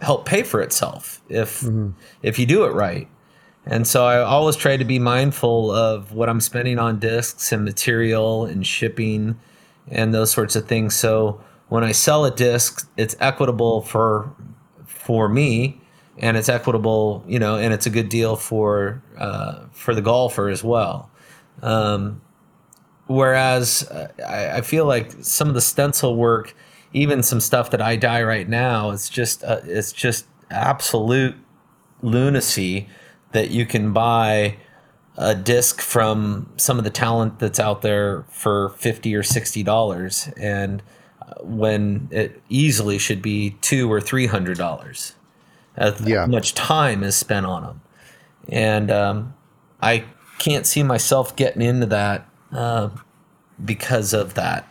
help pay for itself if mm-hmm. if you do it right. And so I always try to be mindful of what I'm spending on discs and material and shipping and those sorts of things. So when I sell a disc, it's equitable for for me and it's equitable, you know, and it's a good deal for uh, for the golfer as well. Um, whereas I, I, feel like some of the stencil work, even some stuff that I dye right now, it's just uh, it's just absolute lunacy that you can buy a disc from some of the talent that's out there for 50 or 60 dollars and uh, when it easily should be two or three hundred dollars as Yeah. much time is spent on them and um, i can't see myself getting into that uh, because of that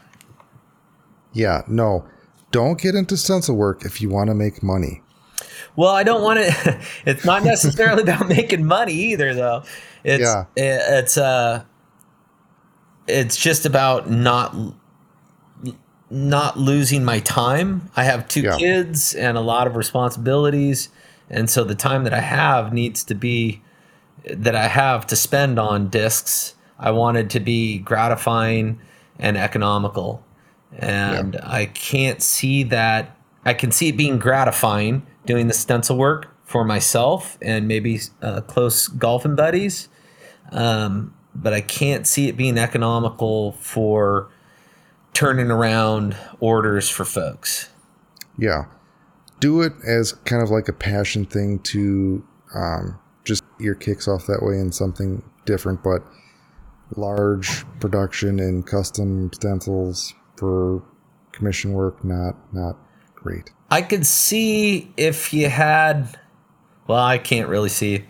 Yeah, no. Don't get into stencil work if you want to make money. Well, I don't want to. It's not necessarily about making money either, though. It's Yeah. it- it's uh, it's just about not not losing my time. I have two Yeah. kids and a lot of responsibilities, and so the time that I have needs to be that I have to spend on discs. I wanted to be gratifying and economical, and I can't see that. I can see it being gratifying doing the stencil work for myself and maybe uh, close golfing buddies, um, but I can't see it being economical for turning around orders for folks. Yeah. Do it as kind of like a passion thing to um, just your kicks off that way in something different, but large production and custom stencils for commission work, not not great. I could see if you had. Well, I can't really see.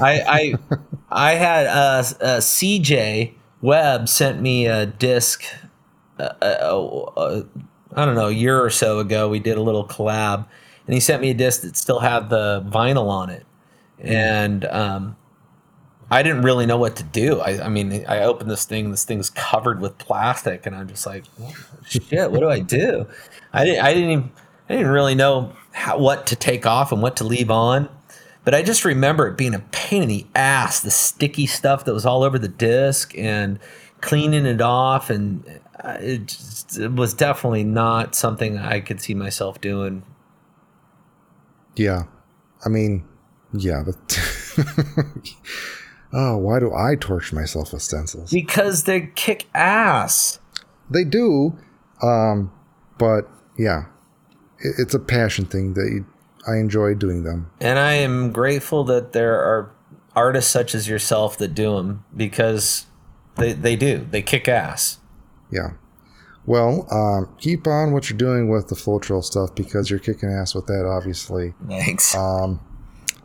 I I I had uh, uh, CJ Webb sent me a disc. Uh, I don't know, a year or so ago. We did a little collab, and he sent me a disc that still had the vinyl on it, and um, I didn't really know what to do. I, I mean, I opened this thing. This thing's covered with plastic, and I'm just like, shit. What do I do? I didn't. I didn't even. I didn't really know how, what to take off and what to leave on. But I just remember it being a pain in the ass, the sticky stuff that was all over the disc and cleaning it off. And uh, it, just, it was definitely not something I could see myself doing. Yeah. I mean, yeah. But oh, why do I torture myself with stencils? Because they kick ass. They do, um, but yeah, it's a passion thing that you, I enjoy doing them. And I am grateful that there are artists such as yourself that do them because they, they do. They kick ass. Yeah. Well, um, keep on what you're doing with the Floetrol stuff because you're kicking ass with that, obviously. Thanks. Um,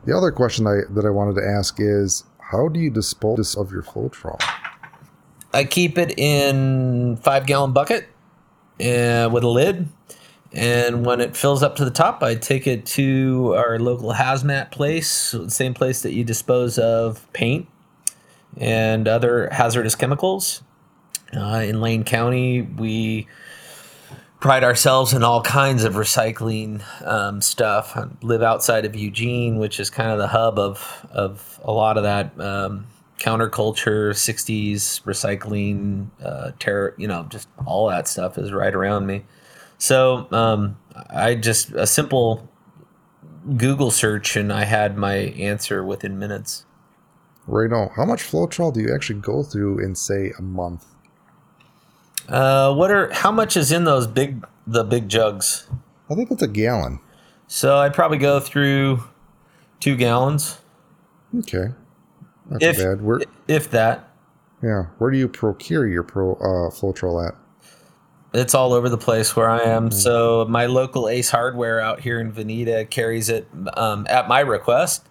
the other question I, that I wanted to ask is, how do you dispose of your Floetrol? I keep it in five gallon bucket uh, with a lid. And when it fills up to the top, I take it to our local hazmat place, the same place that you dispose of paint and other hazardous chemicals. Uh, in Lane County, we pride ourselves in all kinds of recycling um, stuff. I live outside of Eugene, which is kind of the hub of, of a lot of that um, counterculture, 60s recycling, uh, terror, you know, just all that stuff is right around me. So um, I just, a simple Google search, and I had my answer within minutes. Right now, how much Floetrol do you actually go through in, say, a month? Uh, what are, how much is in those big, the big jugs? I think it's a gallon. So I'd probably go through two gallons, Okay. Not If- bad. Where, if that. yeah. Where do you procure your pro uh, Floetrol at? It's all over the place where I am. So my local Ace Hardware out here in Veneta carries it um, at my request,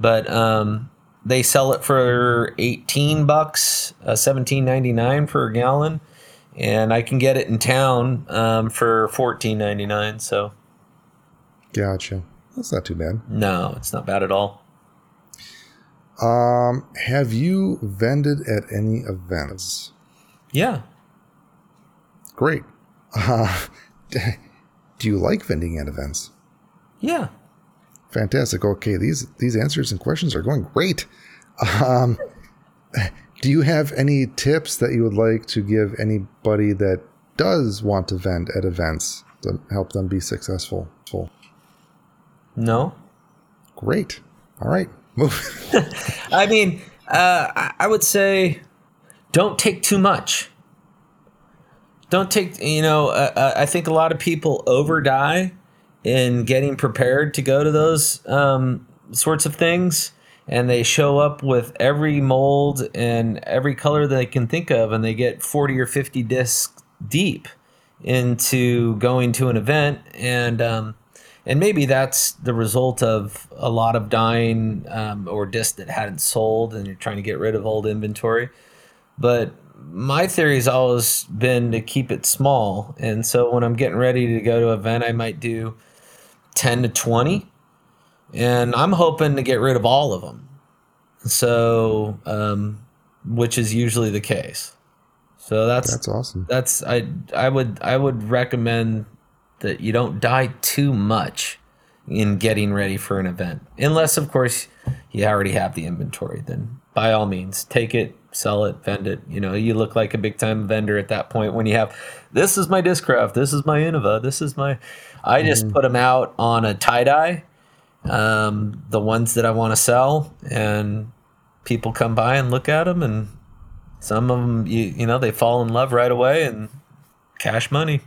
but um, they sell it for eighteen bucks, uh, seventeen ninety nine a gallon, and I can get it in town um, for fourteen ninety nine. So Gotcha. That's not too bad. no, it's not bad at all. Um, have you vended at any events? Yeah, Great. Uh, do you like vending at events? yeah. Fantastic. Okay, these these answers and questions are going great. Um, do you have any tips that you would like to give anybody that does want to vend at events to help them be successful? No, Great. All right. Move. I mean, uh, I- I would say don't take too much. Don't take, you know, uh, uh, I think a lot of people over dye in getting prepared to go to those um, sorts of things. and they show up with every mold and every color that they can think of, and they get 40 or 50 discs deep into going to an event. And, um, and maybe that's the result of a lot of dyeing um, or discs that hadn't sold, and you're trying to get rid of old inventory. But my theory has always been to keep it small. And so when I'm getting ready to go to an event, I might do 10 to 20 and I'm hoping to get rid of all of them. So, um, which is usually the case. So that's That's awesome. that's I I would I would recommend that you don't dye too much in getting ready for an event, unless of course you already have the inventory. Then by all means, take it, sell it, vend it. You know, you look like a big time vendor at that point when you have this is my Discraft, this is my Innova, this is my. I just put them out on a tie dye um, the ones that I want to sell, and people come by and look at them, and some of them, you, you know, they fall in love right away and cash money.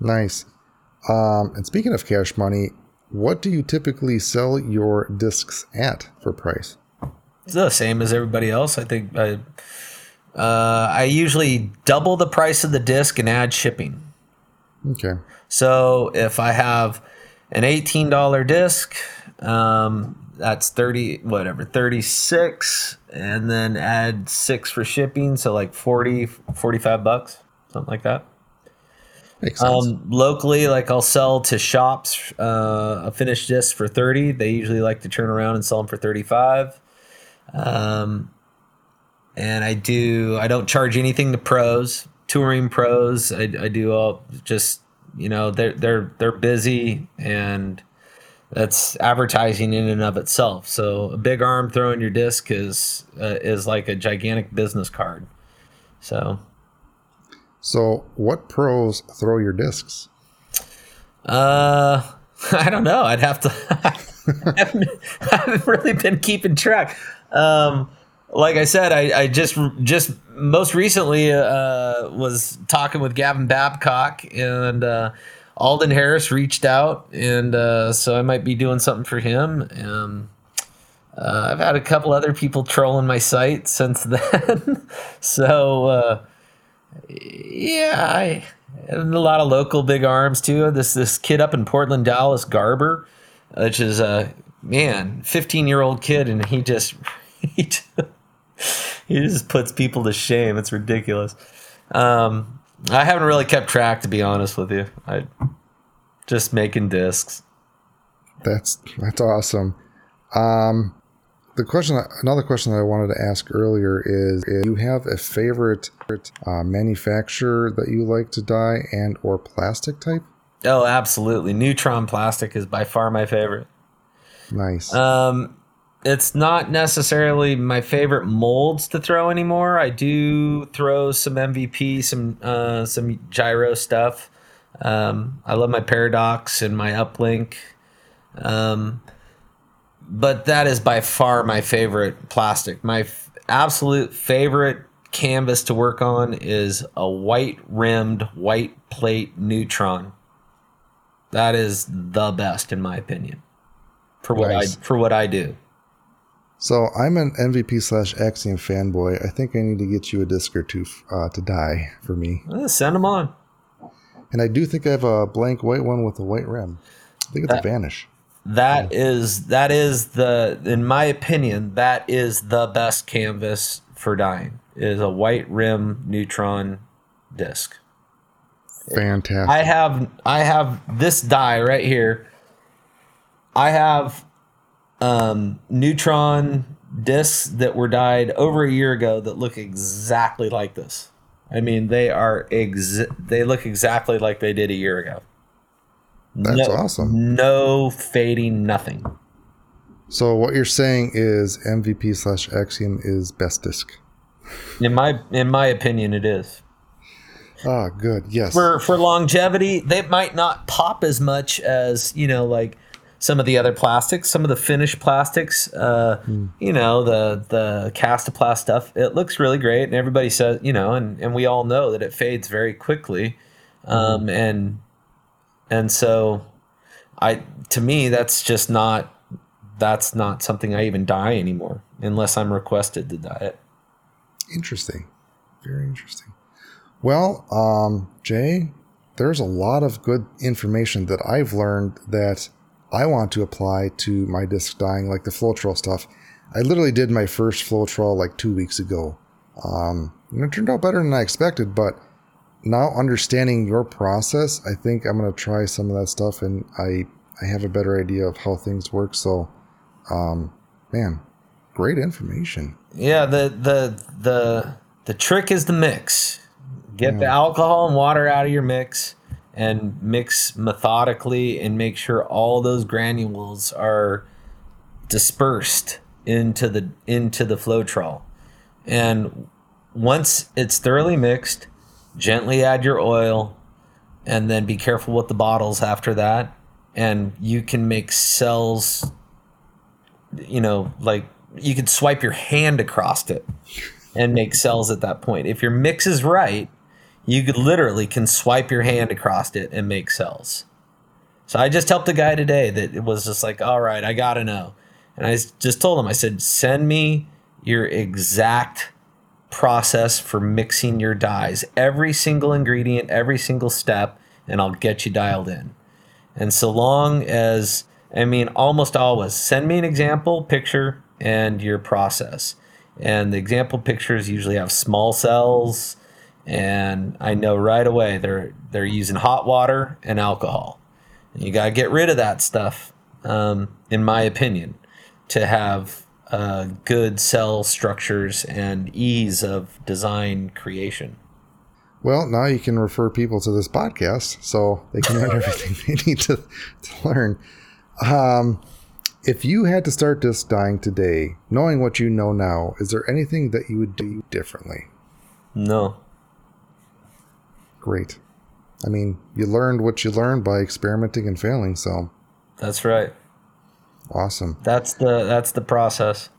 Nice. Um, and speaking of cash money, what do you typically sell your discs at for price? The same as everybody else. I think I, uh, I usually double the price of the disc and add shipping. Okay. So if I have an eighteen dollar disc, um, that's thirty whatever thirty six, and then add six for shipping, so like 40, 45 bucks, something like that. Makes sense. Um, locally, like I'll sell to shops uh, a finished disc for thirty. They usually like to turn around and sell them for thirty five. Um, and I do. I don't charge anything to pros, touring pros. I, I do all just you know they're they're they're busy and that's advertising in and of itself. So a big arm throwing your disc is uh, is like a gigantic business card. So so, what pros throw your discs? Uh, I don't know. I'd have to. I, haven't, I haven't really been keeping track. Um, like I said, I, I just just most recently uh, was talking with Gavin Babcock and uh, Alden Harris reached out, and uh, so I might be doing something for him. Um, I've had a couple other people trolling my site since then, so uh, yeah, I and a lot of local big arms too. This this kid up in Portland, Dallas, Garber, which is a man, fifteen year old kid, and he just he just, puts people to shame. It's ridiculous. Um, I haven't really kept track, to be honest with you. I just making discs. That's that's awesome. Um, the question, another question that I wanted to ask earlier is: If you have a favorite uh, manufacturer that you like to dye and or plastic type? Oh, absolutely. Neutron plastic is by far my favorite. Nice. Um, it's not necessarily my favorite molds to throw anymore. I do throw some MVP, some uh, some gyro stuff. Um, I love my paradox and my uplink. Um, but that is by far my favorite plastic. My f- absolute favorite canvas to work on is a white rimmed white plate neutron. That is the best in my opinion for what Nice. I for what I do. So I'm an MVP slash Axiom fanboy. I think I need to get you a disc or two uh, to dye for me. Eh, send them on. And I do think I have a blank white one with a white rim. I think it's a Vanish. That is that is the in my opinion that is the best canvas for dyeing is a white rim neutron disc. Fantastic. I have I have this dye right here. I have um, neutron discs that were dyed over a year ago that look exactly like this. I mean, they are ex- they look exactly like they did a year ago. That's no, awesome. No fading, nothing. So what you're saying is MVP slash Axiom is best disc. In my in my opinion, it is. Ah, good. Yes. for for longevity, they might not pop as much as you know, like some of the other plastics, some of the finished plastics. Uh, You know, the the Kastaplast stuff. It looks really great, and everybody says, you know, and and we all know that it fades very quickly, um, and and so, I to me that's just not that's not something I even dye anymore unless I'm requested to dye it. Interesting. Very interesting. Well, um, Jay, there's a lot of good information that I've learned that I want to apply to my disc dyeing, like the Floetrol stuff. I literally did my first Floetrol like two weeks ago. Um, and it turned out better than I expected, but now understanding your process, I think I'm going to try some of that stuff and I, I have a better idea of how things work. So, um, man, great information. Yeah, the the the the trick is the mix. Get the alcohol and water out of your mix and mix methodically and make sure all those granules are dispersed into the into the Floetrol. And once it's thoroughly mixed, gently add your oil and then be careful with the bottles after that and you can make cells you know like you could swipe your hand across it and make cells at that point if your mix is right you could literally can swipe your hand across it and make cells. So i just helped a guy today that it was just like all right i gotta know. And I just told him i said send me your exact process for mixing your dyes every single ingredient every single step and i'll get you dialed in. And so long as, I mean, almost always, send me an example picture and your process. And the example pictures usually have small cells, and I know right away they're they're using hot water and alcohol. And you gotta get rid of that stuff, um, in my opinion, to have uh, good cell structures and ease of design creation. Well, now you can refer people to this podcast so they can learn everything they need to, to learn. Um, if you had to start disc dyeing today, knowing what you know now, is there anything that you would do differently? No, Great. I mean, you learned what you learned by experimenting and failing, so that's right. awesome. That's the that's the process.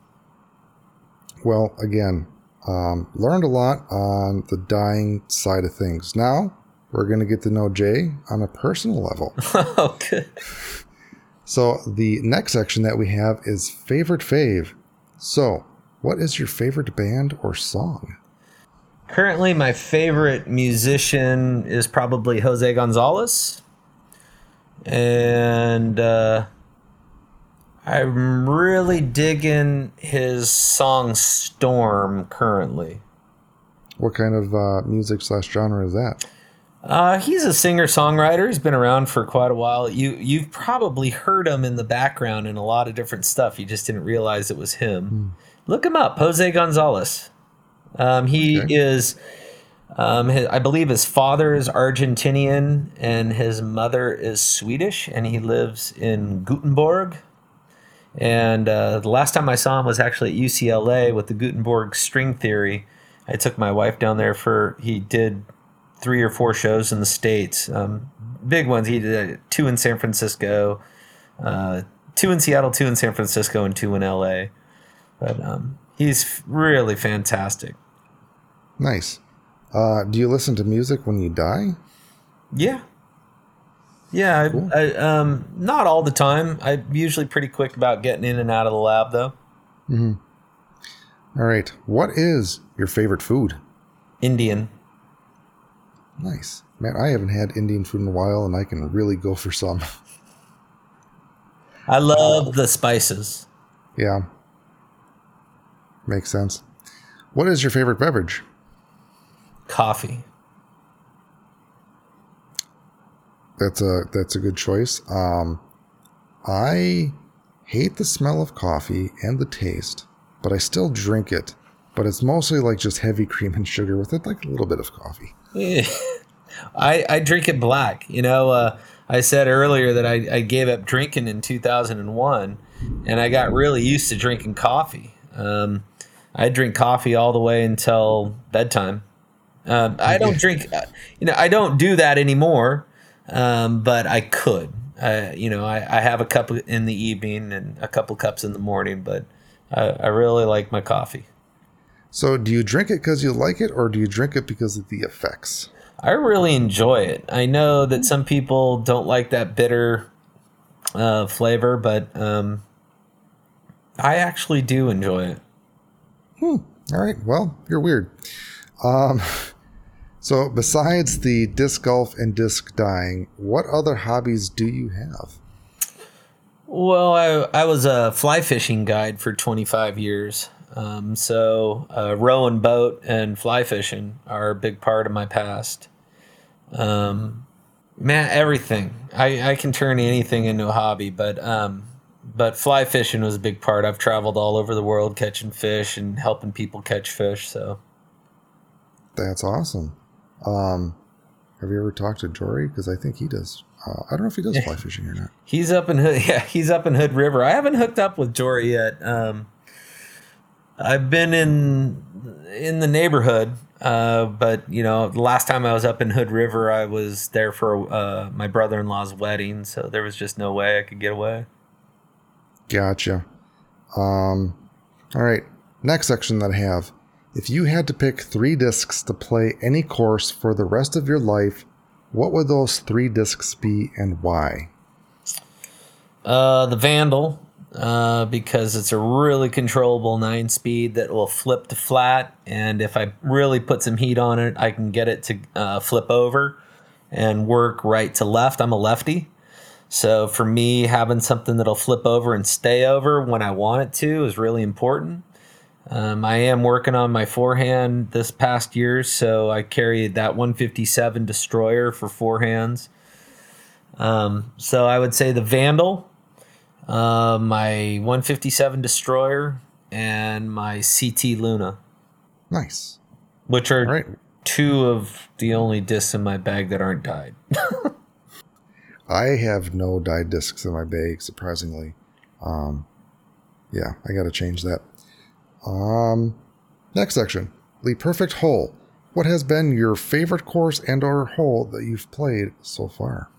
Well, again, um, learned a lot on the dyeing side of things. Now we're going to get to know Jay on a personal level. oh, good. So the next section that we have is favorite fave. So, what is your favorite band or song? Currently, my favorite musician is probably Jose Gonzalez. And uh, I'm really digging his song Storm currently. What kind of uh, music slash genre is that? Uh, he's a singer songwriter. He's been around for quite a while. You you've probably heard him in the background in a lot of different stuff. You just didn't realize it was him. Look him up, Jose Gonzalez. Um, he Okay. is, um, his, I believe his father is Argentinian and his mother is Swedish, and he lives in Gothenburg. And uh, the last time I saw him was actually at UCLA with the Gothenburg string theory. I took my wife down there for he did three or four shows in the states, um, big ones. He did two in San Francisco, uh, two in Seattle, two in San Francisco, and two in LA. But um, he's really fantastic. Nice. Uh, do you listen to music when you dye? Yeah. Yeah, I, I, um, not all the time. I'm usually pretty quick about getting in and out of the lab, though. Mm-hmm. All right. What is your favorite food? Indian. Nice. Man, I haven't had Indian food in a while and I can really go for some. I love the spices. yeah. Makes sense. What is your favorite beverage? Coffee. That's a that's a good choice. Um, I hate the smell of coffee and the taste, but I still drink it. But it's mostly like just heavy cream and sugar with it, like a little bit of coffee. I, I drink it black. You know, uh, I said earlier that I, I gave up drinking in 2001 and I got really used to drinking coffee. Um, I drink coffee all the way until bedtime. Um, I don't drink, uh, you know, I don't do that anymore, um, but I could. Uh, you know, I, I have a cup in the evening and a couple cups in the morning, but I, I really like my coffee. So, do you drink it because you like it, or do you drink it because of the effects? I really enjoy it. I know that some people don't like that bitter uh, flavor, but um, I actually do enjoy it. All right. Well, you're weird. Um, so besides the disc golf and disc dyeing, what other hobbies do you have? Well, I, I was a fly fishing guide for 25 years. Um, so, uh, rowing boat and fly fishing are a big part of my past. Um, man, everything. I, I can turn anything into a hobby, but um, but fly fishing was a big part. I've traveled all over the world catching fish and helping people catch fish. So, That's awesome. Um, have you ever talked to Jory? Because I think he does. Uh, I don't know if he does fly fishing or not. He's up in Hood. Yeah, he's up in Hood River. I haven't hooked up with Jory yet. Um, I've been in in the neighborhood, uh, but you know, the last time I was up in Hood River, I was there for uh, my brother in law's wedding, so there was just no way I could get away. Gotcha. Um, all right. Next section that I have. If you had to pick three discs to play any course for the rest of your life, what would those three discs be and why? Uh, the Vandal, uh, because it's a really controllable nine speed that will flip to flat, and if I really put some heat on it, I can get it to uh, flip over and work right to left. I'm a lefty. So for me, having something that'll flip over and stay over when I want it to is really important. Um, I am working on my forehand this past year, so I carried that 157 Destroyer for forehands. Um, so I would say the Vandal, uh, my 157 Destroyer, and my CT Luna, Nice. which are right. two of the only discs in my bag that aren't dyed. I have no dyed discs in my bag, surprisingly. Um, yeah, I got to change that. Um, next section, the perfect hole. What has been your favorite course and/or hole that you've played so far?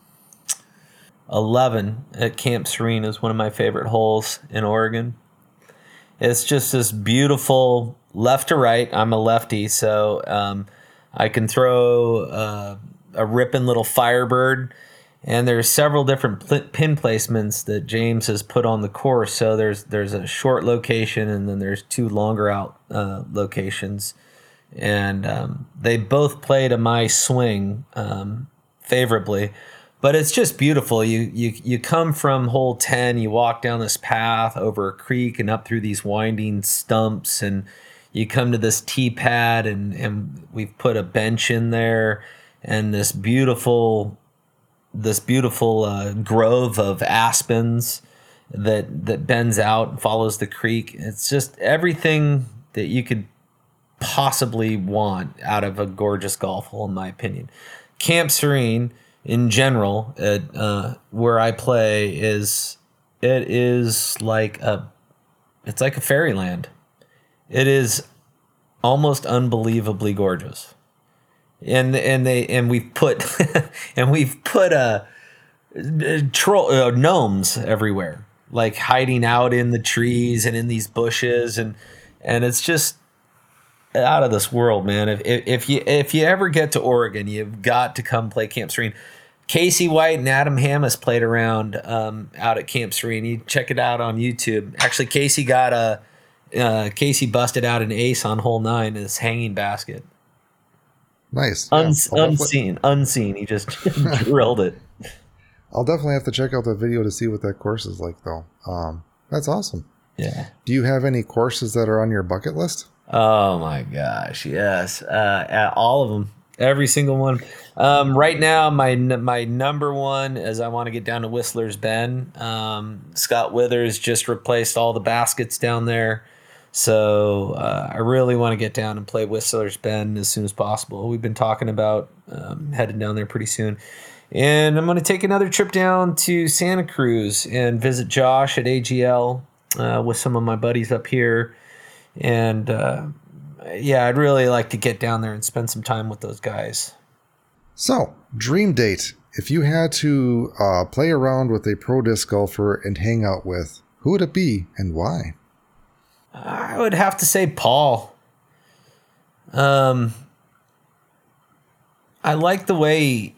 11 at Camp Serene is one of my favorite holes in Oregon. It's just this beautiful left to right. I'm a lefty, so um, I can throw uh, a ripping little Firebird. And there's several different pin placements that James has put on the course. So there's there's a short location, and then there's two longer out uh, locations, and um, they both play to my swing um, favorably but it's just beautiful. You you you come from hole ten, you walk down this path over a creek and up through these winding stumps, and you come to this tee pad, and and we've put a bench in there, and this beautiful this beautiful uh, grove of aspens that that bends out and follows the creek. It's just everything that you could possibly want out of a gorgeous golf hole, in my opinion. Camp Serene, in general, at, uh, where I play, is it is like a it's like a fairyland. It is almost unbelievably gorgeous, and and they and we've put and we've put uh, troll uh, gnomes everywhere, like hiding out in the trees and in these bushes, and and it's just out of this world, man. If, if you if you ever get to Oregon, you've got to come play Camp Serene. Casey White and Adam Hammes played around um, out at Camp Serene. You check it out on YouTube. Actually, Casey got a uh, Casey busted out an ace on hole nine in his hanging basket. Nice. Yeah, unseen, unseen. He just drilled it. I'll definitely have to check out the video to see what that course is like, though. Um, that's awesome. Yeah. Do you have any courses that are on your bucket list? Oh my gosh, yes, uh, all of them, every single one. Um, right now, my my number one is I want to get down to Whistler's Bend. Um, Scott Withers just replaced all the baskets down there, so uh, I really want to get down and play Whistler's Bend as soon as possible. We've been talking about um, heading down there pretty soon. And I'm going to take another trip down to Santa Cruz and visit Josh at AGL uh, with some of my buddies up here and uh, yeah, I'd really like to get down there and spend some time with those guys. So, dream date. If you had to uh, play around with a pro disc golfer and hang out with, who would it be and why? I would have to say Paul. Um, I like the way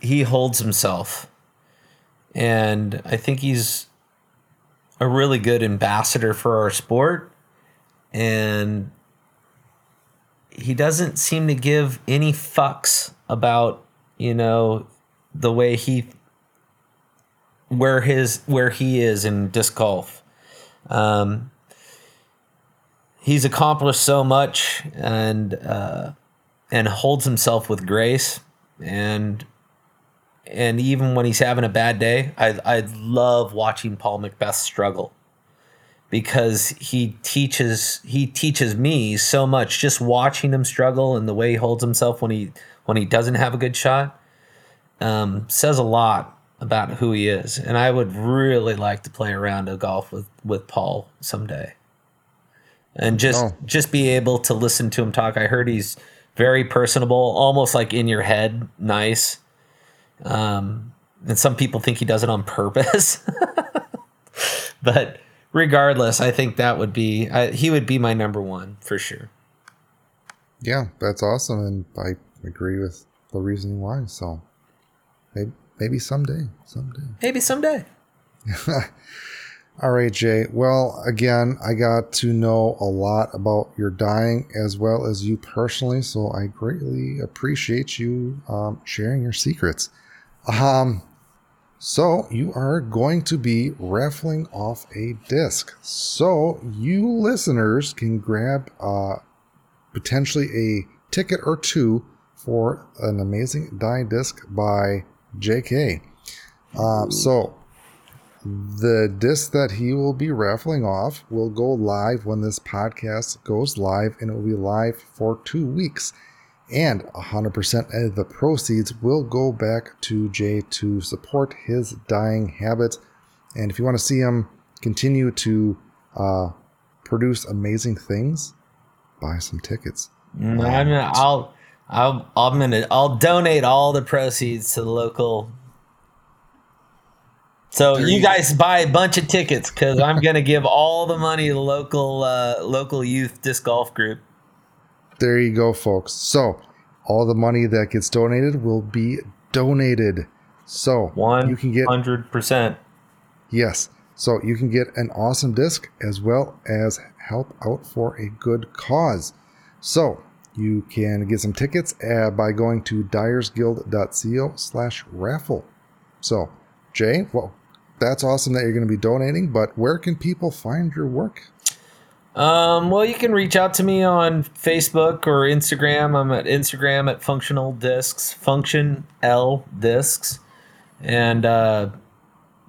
he holds himself, and I think he's a really good ambassador for our sport, and he doesn't seem to give any fucks about you know the way he where his where he is in disc golf. Um, he's accomplished so much and uh, and holds himself with grace. And and even when he's having a bad day, I I love watching Paul McBeth struggle because he teaches he teaches me so much. Just watching him struggle and the way he holds himself when he when he doesn't have a good shot um, says a lot about who he is. And i would really like to play around a golf with with paul someday and just Oh. just be able to listen to him talk i heard he's very personable almost like in your head nice um, and some people think he does it on purpose but regardless i think that would be I, he would be my number one for sure Yeah, that's awesome, and I agree with the reasoning why. So maybe, maybe someday, someday. maybe someday All right, Jay. Well, again, I got to know a lot about your dyeing as well as you personally, so I greatly appreciate you um, sharing your secrets. Um, so you are going to be raffling off a disc. So you listeners can grab uh, potentially a ticket or two for an amazing die disc by JK. Uh, so the disc that he will be raffling off will go live when this podcast goes live, and it will be live for two weeks. And 100% of the proceeds will go back to Jay to support his dyeing habit. And if you want to see him continue to uh, produce amazing things, buy some tickets. I'm gonna, I'll, I'll, I'm gonna, I'll donate all the proceeds to the local. So you guys buy a bunch of tickets because I'm gonna give all the money to the local, uh, local youth disc golf group. There you go, folks. So, all the money that gets donated will be donated. So, One you can get hundred percent. yes. So, you can get an awesome disc as well as help out for a good cause. So, you can get some tickets uh, by going to dyersguild.co slash raffle. So, Jay, well, that's awesome that you're going to be donating, but where can people find your work? Um, well, you can reach out to me on Facebook or Instagram. I'm at Instagram at Functional Discs, Function L Discs, and uh,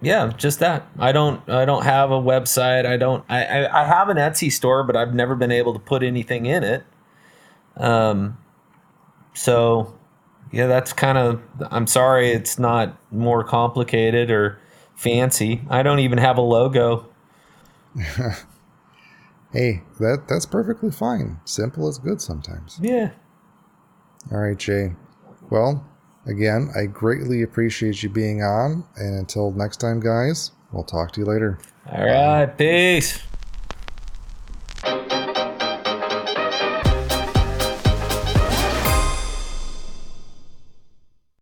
yeah, just that. I don't, I don't have a website. I don't. I, I, I have an Etsy store, but I've never been able to put anything in it. Um, so yeah, that's kind of. I'm sorry, it's not more complicated or fancy. I don't even have a logo. Hey, that that's perfectly fine. Simple is good sometimes. Yeah. All right, Jay. Well, again, I greatly appreciate you being on. And until next time, guys, we'll talk to you later. All right. Peace.